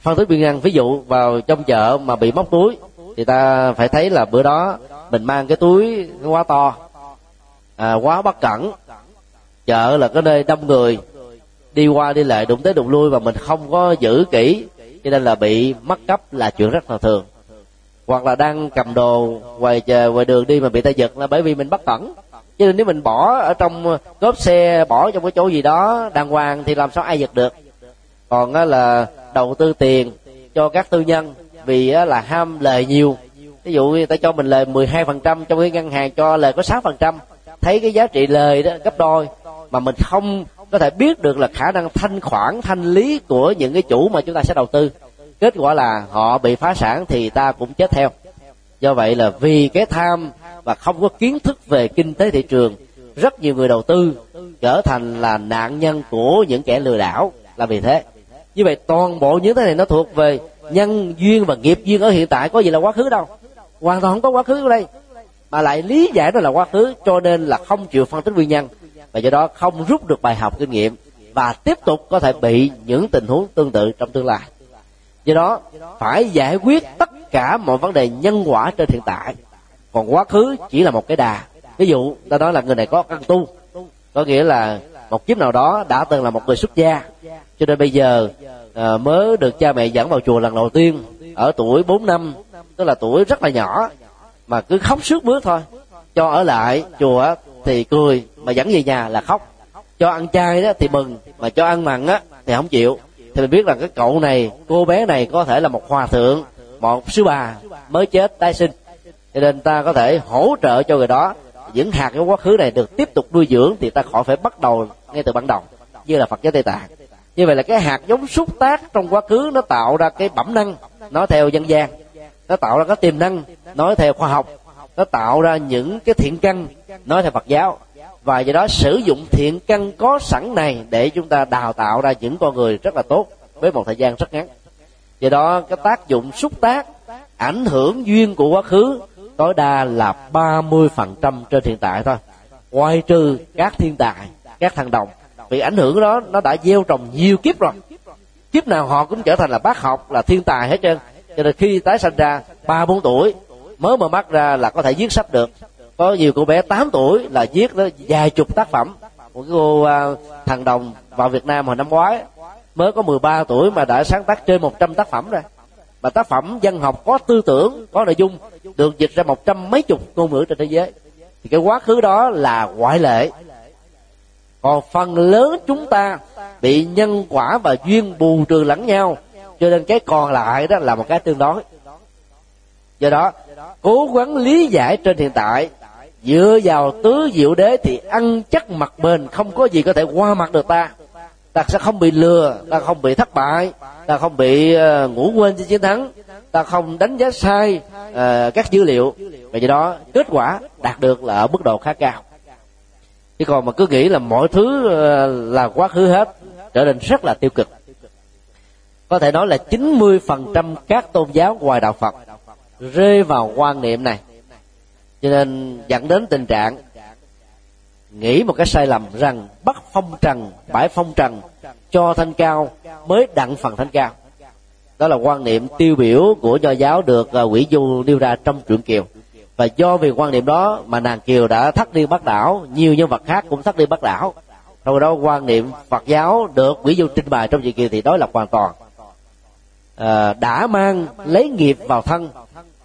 Phân tích nguyên nhân ví dụ vào trong chợ mà bị móc túi thì ta phải thấy là bữa đó mình mang cái túi quá to à, quá bất cẩn. Chợ là cái nơi đông người đi qua đi lại đụng tới đụng lui mà mình không có giữ kỹ cho nên là bị mất cấp là chuyện rất là thường. Hoặc là đang cầm đồ ngoài ngoài đường đi mà bị ta giật là bởi vì mình bất cẩn cho nên nếu mình bỏ ở trong cốp xe bỏ trong cái chỗ gì đó, đàng hoàng thì làm sao ai giật được? Còn là đầu tư tiền cho các tư nhân, vì là ham lời nhiều. Ví dụ người ta cho mình lời 12% phần trăm, trong cái ngân hàng cho lời có 6% phần trăm. Thấy cái giá trị lời đó, gấp đôi, mà mình không có thể biết được là khả năng thanh khoản, thanh lý của những cái chủ mà chúng ta sẽ đầu tư. Kết quả là họ bị phá sản thì ta cũng chết theo. Do vậy là vì cái tham và không có kiến thức về kinh tế thị trường, rất nhiều người đầu tư trở thành là nạn nhân của những kẻ lừa đảo là vì thế. Như vậy toàn bộ những thứ này nó thuộc về nhân duyên và nghiệp duyên ở hiện tại, có gì là quá khứ đâu. Hoàn toàn không có quá khứ ở đây, mà lại lý giải nó là quá khứ, cho nên là không chịu phân tích nguyên nhân. Và do đó không rút được bài học kinh nghiệm và tiếp tục có thể bị những tình huống tương tự trong tương lai. Do đó phải giải quyết tất cả mọi vấn đề nhân quả trên hiện tại còn quá khứ chỉ là một cái đà. Ví dụ ta nói là người này có căn tu. Có nghĩa là một kiếp nào đó đã từng là một người xuất gia. Cho nên bây giờ à, mới được cha mẹ dẫn vào chùa lần đầu tiên ở tuổi 4 năm tức là tuổi rất là nhỏ mà cứ khóc suốt bước thôi. Cho ở lại chùa thì cười mà dẫn về nhà là khóc. Cho ăn chay đó thì mừng mà cho ăn mặn á thì không chịu. Thì mình biết là cái cậu này cô bé này có thể là một hòa thượng một sư bà mới chết tái sinh cho nên ta có thể hỗ trợ cho người đó. Những hạt của quá khứ này được tiếp tục nuôi dưỡng thì ta khỏi phải bắt đầu ngay từ ban đầu, như là phật giáo tây tạng. Như vậy là cái hạt giống xúc tác trong quá khứ nó tạo ra cái bẩm năng nói theo dân gian. Nó tạo ra cái tiềm năng nói theo khoa học. Nó tạo ra những cái thiện căn nói theo phật giáo. Và do đó sử dụng thiện căn có sẵn này để chúng ta đào tạo ra những con người rất là tốt với một thời gian rất ngắn. Do đó cái tác dụng xúc tác ảnh hưởng duyên của quá khứ tối đa là 30% trên hiện tại thôi. Ngoài trừ các thiên tài các thằng đồng vì ảnh hưởng đó nó đã gieo trồng nhiều kiếp rồi. Kiếp nào họ cũng trở thành là bác học là thiên tài hết trơn. Cho nên khi tái sanh ra ba bốn tuổi mới mở mắt ra là có thể viết sách được. Có nhiều cô bé 8 tuổi là viết đó vài chục tác phẩm. Một cái cô uh, thằng đồng vào Việt Nam hồi năm ngoái mới có 13 tuổi mà đã sáng tác trên 100 tác phẩm rồi mà tác phẩm dân học có tư tưởng, có nội dung được dịch ra một trăm mấy chục ngôn ngữ trên thế giới. Thì cái quá khứ đó là ngoại lệ. Còn phần lớn chúng ta bị nhân quả và duyên bù trừ lẫn nhau. Cho nên cái còn lại đó là một cái tương đối. Do đó, cố gắng lý giải trên hiện tại, dựa vào tứ diệu đế thì ăn chắc mặt bền, không có gì có thể qua mặt được ta ta sẽ không bị lừa ta không bị thất bại ta không bị ờ, ngủ quên trên chiến thắng ta không đánh giá sai uh, các dữ liệu. Và do đó kết quả đạt được là ở mức độ khá cao. Chứ còn mà cứ nghĩ là mọi thứ ờ, là quá khứ hết trở nên rất là tiêu cực. Có thể nói là 90% các tôn giáo ngoài đạo Phật rơi vào quan niệm này. Cho nên dẫn đến tình trạng nghĩ một cái sai lầm rằng bắt phong trần bãi phong trần cho thanh cao mới đặng phần thanh cao. Đó là quan niệm tiêu biểu của nho giáo được à, quỷ du nêu ra trong truyện kiều. Và do vì quan niệm đó mà nàng kiều đã thắt đi bắt đảo nhiều nhân vật khác cũng thắt đi bắt đảo. Sau đó quan niệm phật giáo được quỷ du trình bày trong truyện kiều thì đối lập hoàn toàn. À, đã mang lấy nghiệp vào thân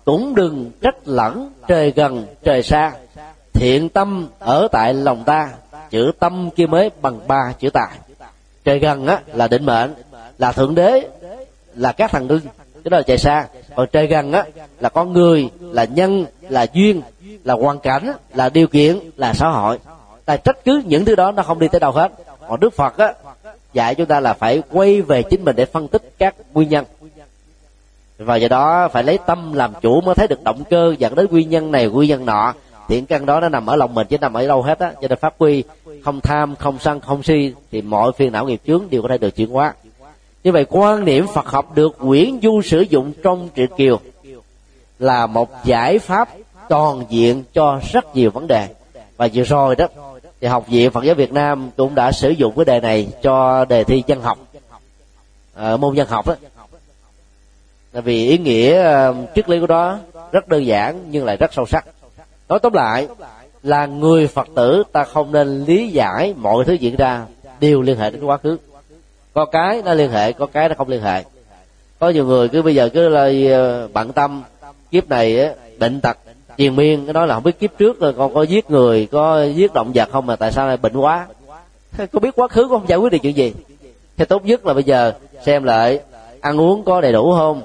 cũng đừng trách lẫn trời gần trời xa thiện tâm ở tại lòng ta, chữ tâm kia mới bằng ba chữ tài trời gần á, là định mệnh, là thượng đế, là các thằng linh. Cái đó là trời xa. Còn trời gần á, là con người, là nhân, là duyên, là hoàn cảnh, là điều kiện, là xã hội. Ta trách cứ những thứ đó nó không đi tới đâu hết. Còn đức phật á, dạy chúng ta là phải quay về chính mình để phân tích các nguyên nhân. Và do đó phải lấy tâm làm chủ mới thấy được động cơ dẫn đến nguyên nhân này, nguyên nhân nọ thiện căn đó nó nằm ở lòng mình chứ nằm ở đâu hết á. Cho nên phát quy, không tham, không sân, không si, thì mọi phiền não nghiệp chướng đều có thể được chuyển hóa. Như vậy, quan niệm phật học được quyển du sử dụng trong truyện kiều là một giải pháp toàn diện cho rất nhiều vấn đề. Và vừa rồi đó, thì học viện phật giáo việt nam cũng đã sử dụng cái đề này cho đề thi dân học ở môn dân học đó. Là vì ý nghĩa ờ, triết lý của đó rất đơn giản nhưng lại rất sâu sắc nói tóm lại, là người phật tử, ta không nên lý giải mọi thứ diễn ra. Đều liên hệ đến quá khứ. Có cái nó liên hệ, có cái nó không liên hệ. Có nhiều người cứ bây giờ cứ là ờ, bận tâm, kiếp này bệnh tật, triền miên, cái nói là không biết kiếp trước rồi con có giết người, có giết động vật không mà tại sao lại bệnh quá? Có biết quá khứ cũng không giải quyết được chuyện gì. Thì tốt nhất là bây giờ xem lại, ăn uống có đầy đủ không?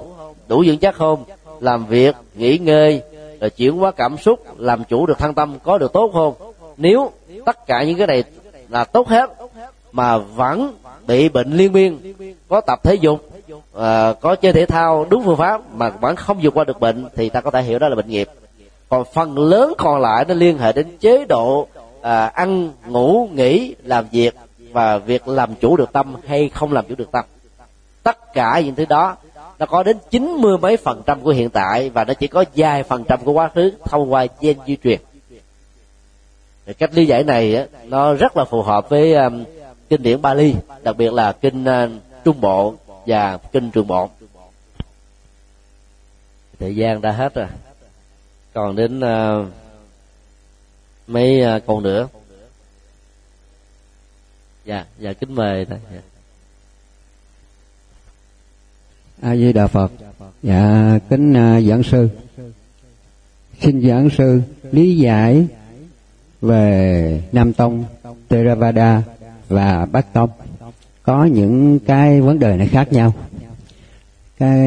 Đủ dưỡng chất không? Làm việc, nghỉ ngơi rồi chuyển hóa cảm xúc làm chủ được thân tâm có được tốt không? Nếu tất cả những cái này là tốt hết mà vẫn bị bệnh liên miên có tập thể dục à, có chơi thể thao đúng phương pháp mà vẫn không vượt qua được bệnh thì ta có thể hiểu đó là bệnh nghiệp. Còn phần lớn còn lại nó liên hệ đến chế độ à, ăn ngủ nghỉ làm việc và việc làm chủ được tâm hay không làm chủ được tâm. Tất cả những thứ đó nó có đến chín mươi mấy phần trăm của hiện tại và nó chỉ có vài phần trăm của quá khứ thông qua gen di truyền. Cách lý giải này nó rất là phù hợp với um, kinh điển Bali đặc biệt là kinh uh, Trung Bộ và kinh Trường Bộ. Thời gian đã hết rồi. Còn đến uh, mấy uh, câu nữa. Dạ dạ kính mời thầy dạ.
A di đà phật. Dạ kính uh, giảng sư. Xin giảng sư lý giải về nam tông theravada và bắc tông. Có những cái vấn đề này khác nhau. Cái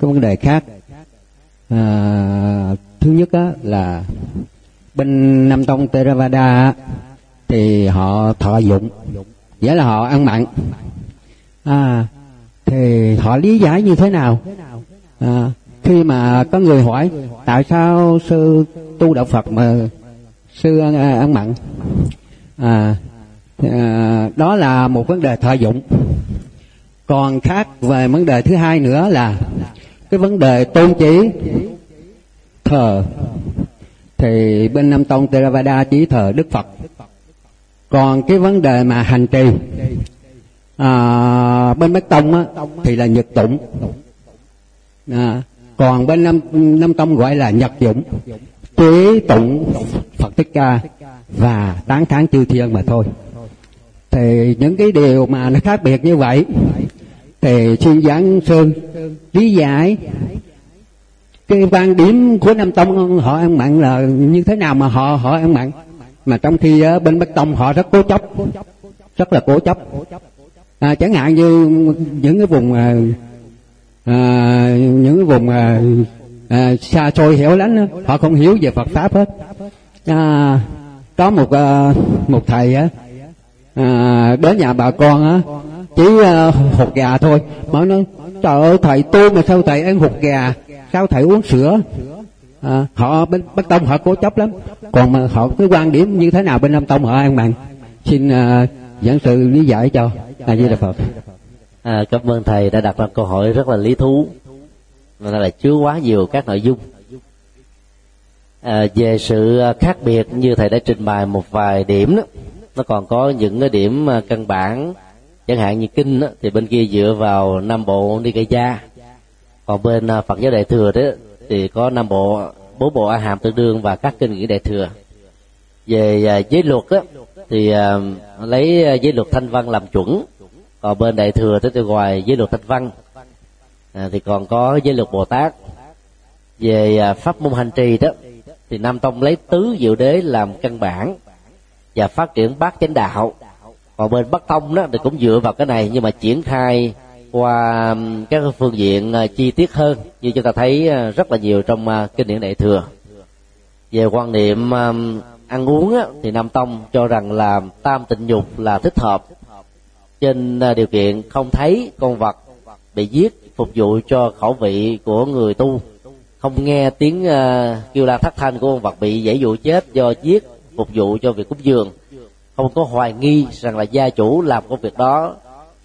cái vấn đề khác à, thứ nhất á, là bên nam tông theravada thì họ thọ dụng. Nghĩa là họ ăn mặn. À, thì họ lý giải như thế nào? À, khi mà có người hỏi tại sao sư tu đạo phật mà sư ăn, à, ăn mặn? À, à, đó là một vấn đề thọ dụng. Còn khác về vấn đề thứ hai nữa là cái vấn đề tôn chỉ thờ. Thì bên Nam Tông Theravada chỉ thờ Đức Phật. Còn cái vấn đề mà hành trì à, bên Bắc Tông á, thì là nhật tụng. À, còn bên Nam, Nam Tông gọi là nhật dụng tế tụng Phật Thích Ca và tán thán chư thiên mà thôi. Thì những cái điều mà nó khác biệt như vậy thì xin giảng sơn lý giải cái quan điểm của nam tông họ ăn mặn là như thế nào mà họ họ ăn mặn? Mà trong khi ở bên bắc tông họ rất cố chấp rất là cố chấp à, chẳng hạn như những cái vùng à, à, những cái vùng à, à, xa xôi hẻo lánh họ không hiểu về Phật pháp hết. À, có một à, một thầy á à, đến nhà bà con á chỉ à, hột gà thôi. Mà nói trời ơi thầy tu mà sao thầy ăn hột gà? Sao thầy uống sữa? À, họ bên bắc tông họ cố chấp lắm. Còn mà họ cái quan điểm như thế nào bên nam tông họ ăn mặn? Xin uh, giảng sự lý giải cho a di đà phật
à, cảm ơn thầy đã đặt ra câu hỏi rất là lý thú. Mà là chứa quá nhiều các nội dung. À, về sự khác biệt như thầy đã trình bày một vài điểm đó nó còn có những cái điểm à, căn bản. Chẳng hạn như kinh đó, thì bên kia dựa vào năm bộ nikaya còn bên à, phật giáo đại thừa đó thì có năm bộ bốn bộ a hàm tương đương và các kinh nghĩa đại thừa. Về à, giới luật đó, thì lấy giới luật thanh văn làm chuẩn còn bên đại thừa tới từ ngoài giới luật thanh văn. À, thì còn có giới luật bồ tát. Về à, pháp môn hành trì đó thì nam tông lấy tứ diệu đế làm căn bản và phát triển bát chánh đạo. Còn bên bắc tông đó thì cũng dựa vào cái này nhưng mà triển khai qua các phương diện à, chi tiết hơn như chúng ta thấy à, rất là nhiều trong kinh điển đại thừa. Về quan niệm ăn uống thì nam tông cho rằng là tam tịnh dục là thích hợp trên à, điều kiện không thấy con vật bị giết phục vụ cho khẩu vị của người tu. Không nghe tiếng à, kêu la thất thanh của con vật bị dễ dụ chết do giết phục vụ cho việc cúng dường. Không có hoài nghi rằng là gia chủ làm công việc đó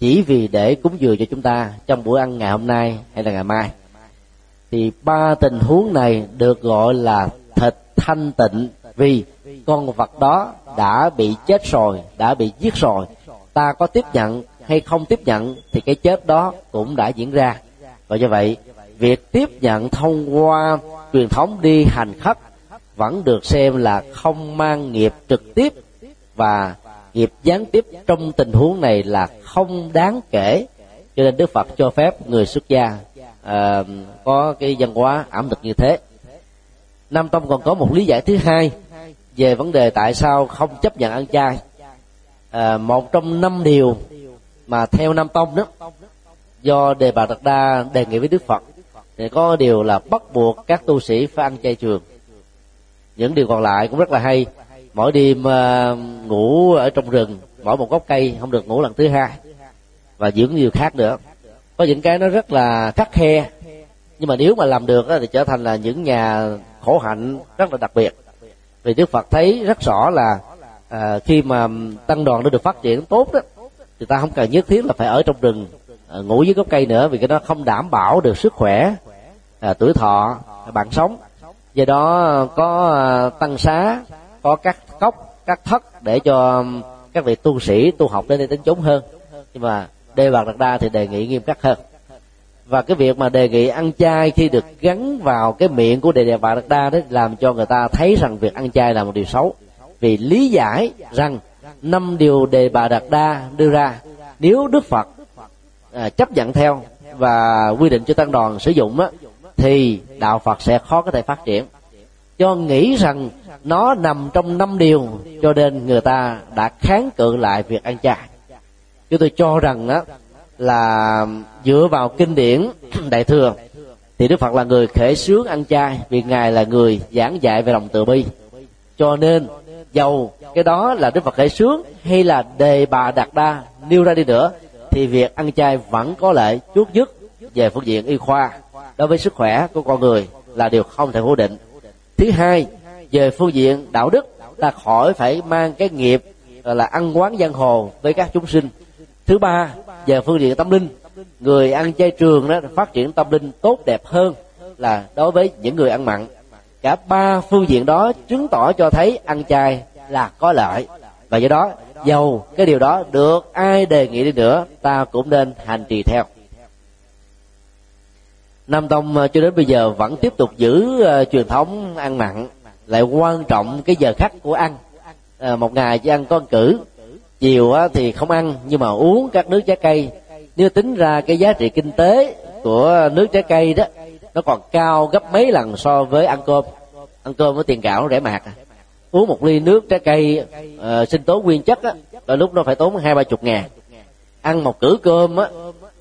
chỉ vì để cúng dường cho chúng ta trong bữa ăn ngày hôm nay hay là ngày mai. Thì ba tình huống này được gọi là thịt thanh tịnh vì con vật đó đã bị chết rồi, đã bị giết rồi ta có tiếp nhận hay không tiếp nhận thì cái chết đó cũng đã diễn ra. Và do vậy việc tiếp nhận thông qua truyền thống đi hành khất vẫn được xem là không mang nghiệp trực tiếp và nghiệp gián tiếp trong tình huống này là không đáng kể. Cho nên đức phật cho phép người xuất gia à, có cái văn hóa ẩm thực như thế. Nam tông còn có một lý giải thứ hai về vấn đề tại sao không chấp nhận ăn chay à, một trong năm điều mà theo nam tông đó do đề bà đạt đa đề nghị với đức phật thì có điều là bắt buộc các tu sĩ phải ăn chay trường. Những điều còn lại cũng rất là hay. Mỗi đêm uh, ngủ ở trong rừng mỗi một gốc cây không được ngủ lần thứ hai. Và dưỡng nhiều khác nữa. Có những cái nó rất là khắc khe. Nhưng mà nếu mà làm được thì trở thành là những nhà khổ hạnh rất là đặc biệt. Vì đức phật thấy rất rõ là à, khi mà tăng đoàn nó được phát triển tốt đó thì ta không cần nhất thiết là phải ở trong rừng à, ngủ dưới gốc cây nữa vì cái đó không đảm bảo được sức khỏe à, tuổi thọ à, bạn sống. Do đó có à, tăng xá có các cốc các thất để cho các vị tu sĩ tu học đến đây tính chốn hơn. Nhưng mà đề bạc đặt đa thì đề nghị nghiêm khắc hơn. Và cái việc mà đề nghị ăn chay khi được gắn vào cái miệng của đề đề bạc đặt đa đó làm cho người ta thấy rằng việc ăn chay là một điều xấu vì lý giải rằng năm điều đề bà đạt đa đưa ra nếu đức phật à, chấp nhận theo và quy định cho tăng đoàn sử dụng á thì đạo phật sẽ khó có thể phát triển. Cho nghĩ rằng nó nằm trong năm điều cho nên người ta đã kháng cự lại việc ăn chay. Chúng tôi cho rằng á là dựa vào kinh điển đại thừa thì đức phật là người khể sướng ăn chay vì ngài là người giảng dạy về lòng từ bi. Cho nên dầu, cái đó là đức phật khởi sướng hay là đề bà đạt đa. Nêu ra đi nữa, thì việc ăn chay vẫn có lợi chút dứt về phương diện y khoa. Đối với sức khỏe của con người là điều không thể phủ định. Thứ hai, về phương diện đạo đức, ta khỏi phải mang cái nghiệp là ăn quán giang hồ với các chúng sinh. Thứ ba, về phương diện tâm linh, người ăn chay trường đó phát triển tâm linh tốt đẹp hơn là đối với những người ăn mặn cả ba phương diện đó chứng tỏ cho thấy ăn chay là có lợi. Và do đó dầu cái điều đó được ai đề nghị đi nữa ta cũng nên hành trì theo. Nam tông ờ, cho đến bây giờ vẫn tiếp tục giữ uh, truyền thống ăn mặn lại quan trọng cái giờ khắc của ăn. À, một ngày chỉ ăn con cử. Chiều á, thì không ăn nhưng mà uống các nước trái cây. Nếu tính ra cái giá trị kinh tế của nước trái cây đó nó còn cao gấp mấy lần so với ăn cơm. Ăn cơm với tiền gạo rẻ mạt à. uống một ly nước trái cây uh, sinh tố nguyên chất á đôi lúc nó phải tốn hai ba chục ngàn. Ăn một cử cơm á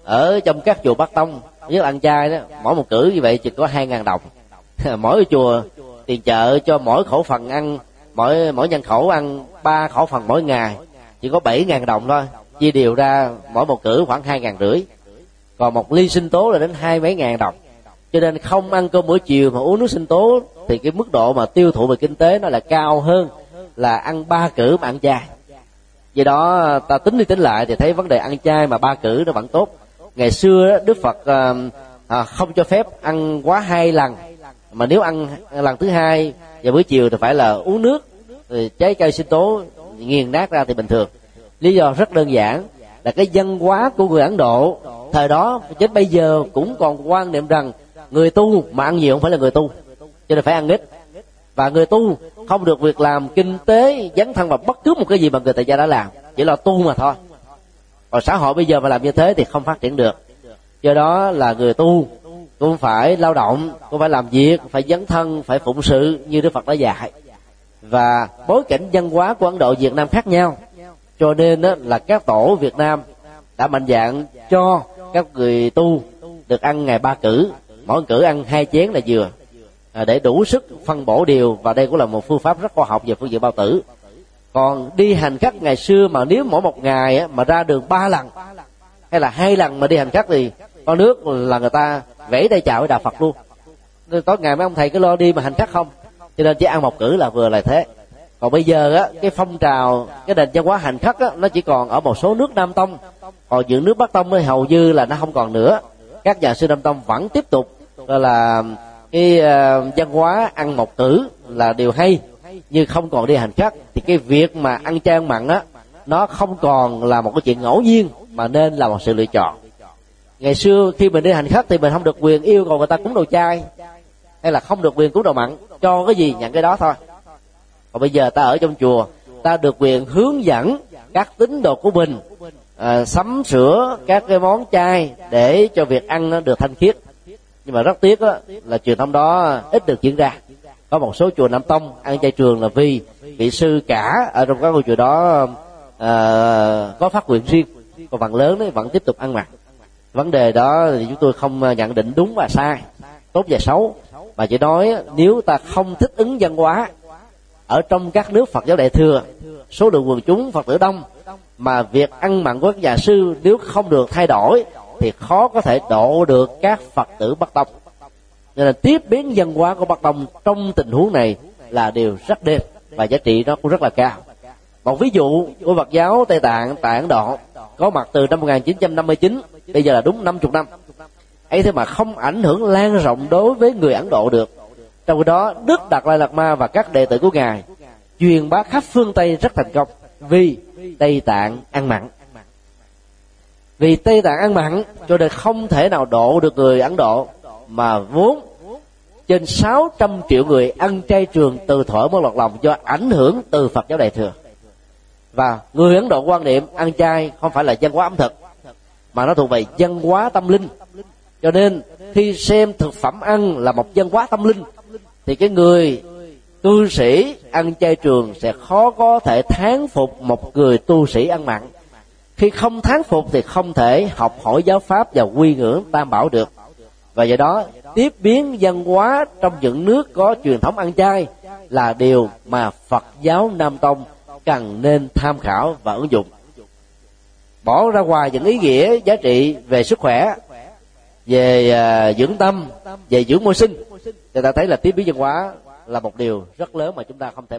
ở trong các chùa bắc tông nếu ăn chay đó mỗi một cử như vậy chỉ có hai ngàn đồng. Mỗi chùa tiền chợ cho mỗi khẩu phần ăn mỗi mỗi nhân khẩu ăn ba khẩu phần mỗi ngày chỉ có bảy ngàn đồng thôi chia đều ra mỗi một cử khoảng hai ngàn rưỡi. Còn một ly sinh tố là đến hai mấy ngàn đồng cho nên không ăn cơm buổi chiều mà uống nước sinh tố thì cái mức độ mà tiêu thụ về kinh tế nó là cao hơn là ăn ba cử mà ăn chay. Vì đó ta tính đi tính lại thì thấy vấn đề ăn chay mà ba cử nó vẫn tốt. Ngày xưa đức phật à, à, không cho phép ăn quá hai lần. Mà nếu ăn lần thứ hai và buổi chiều thì phải là uống nước rồi trái cây sinh tố nghiền nát ra thì bình thường. Lý do rất đơn giản là cái văn hóa của người ấn độ thời đó đến bây giờ cũng còn quan niệm rằng người tu mà ăn nhiều không phải là người tu. Cho nên phải ăn ít. Và người tu không được việc làm kinh tế, dấn thân vào bất cứ một cái gì mà người tại gia đã làm. Chỉ là tu mà thôi. Còn xã hội bây giờ mà làm như thế thì không phát triển được. Do đó là người tu cũng phải lao động, cũng phải làm việc, phải dấn thân, phải phụng sự như đức phật đã dạy. Và bối cảnh văn hóa của ấn độ, việt nam khác nhau. Cho nên đó là các tổ việt nam đã mạnh dạng cho các người tu được ăn ngày ba cử mỗi cử ăn hai chén là vừa. À, để đủ sức phân bổ điều và đây cũng là một phương pháp rất khoa học về phương diện bao tử. Còn đi hành khách ngày xưa mà nếu mỗi một ngày á, mà ra đường ba lần hay là hai lần mà đi hành khách thì con nước là người ta vẫy tay chào với đạo phật luôn. Nên tối ngày mấy ông thầy cứ lo đi mà hành khách không cho nên chỉ ăn một cử là vừa là thế. Còn bây giờ á cái phong trào cái nền văn hóa hành khách á nó chỉ còn ở một số nước nam tông. Còn những nước bắc tông mới hầu như là nó không còn nữa. Các nhà sư nam tông vẫn tiếp tục là cái uh, văn hóa ăn một tử là điều hay như không còn đi hành khắc. Thì cái việc mà ăn chay ăn mặn á nó không còn là một cái chuyện ngẫu nhiên mà nên là một sự lựa chọn. Ngày xưa khi mình đi hành khắc thì mình không được quyền yêu cầu người ta cúng đồ chay hay là không được quyền cúng đồ mặn cho cái gì nhận cái đó thôi. Còn bây giờ ta ở trong chùa ta được quyền hướng dẫn các tín đồ của mình à, sắm sửa các cái món chay để cho việc ăn nó được thanh khiết nhưng mà rất tiếc đó, là truyền thông đó ít được diễn ra. Có một số chùa nam tông ăn chay trường là vì vị sư cả ở trong các ngôi chùa đó uh, có phát nguyện riêng. Còn phần lớn đấy vẫn tiếp tục ăn mặc. Vấn đề đó thì chúng tôi không nhận định đúng và sai. Tốt và xấu. Mà chỉ nói nếu ta không thích ứng văn hóa ở trong các nước Phật giáo đại thừa số lượng quần chúng Phật tử đông mà việc ăn mặn của các nhà sư nếu không được thay đổi thì khó có thể độ được các Phật tử Bắc Tông. Nên là tiếp biến văn hóa của Bắc Tông trong tình huống này là điều rất đẹp và giá trị nó cũng rất là cao. Một ví dụ của Phật giáo Tây Tạng tại Ấn Độ, có mặt từ năm 1959 bây giờ là đúng 50 năm. Ấy thế mà không ảnh hưởng lan rộng đối với người ấn độ được. Trong khi đó, đức đạt lai lạt ma và các đệ tử của ngài truyền bá khắp phương tây rất thành công vì tây tạng ăn mặn vì tây tạng ăn mặn, cho nên không thể nào độ được người ấn độ. Mà vốn, trên 600 triệu người ăn chay trường từ thổi mới lọt lòng do ảnh hưởng từ Phật giáo Đại thừa. Và người Ấn Độ quan niệm ăn chay không phải là văn hóa ẩm thực, mà nó thuộc về văn hóa tâm linh. Cho nên, khi xem thực phẩm ăn là một văn hóa tâm linh, thì cái người tu sĩ ăn chay trường sẽ khó có thể thán phục một người tu sĩ ăn mặn khi không thán phục thì không thể học hỏi giáo pháp và quy ngưỡng tam bảo được. Và do đó tiếp biến văn hóa trong những nước có truyền thống ăn chay là điều mà phật giáo nam tông cần nên tham khảo và ứng dụng. Bỏ ra ngoài những ý nghĩa giá trị về sức khỏe về uh, dưỡng tâm về dưỡng môi sinh thì ta thấy là tiếp biến văn hóa là một điều rất lớn mà chúng ta không thể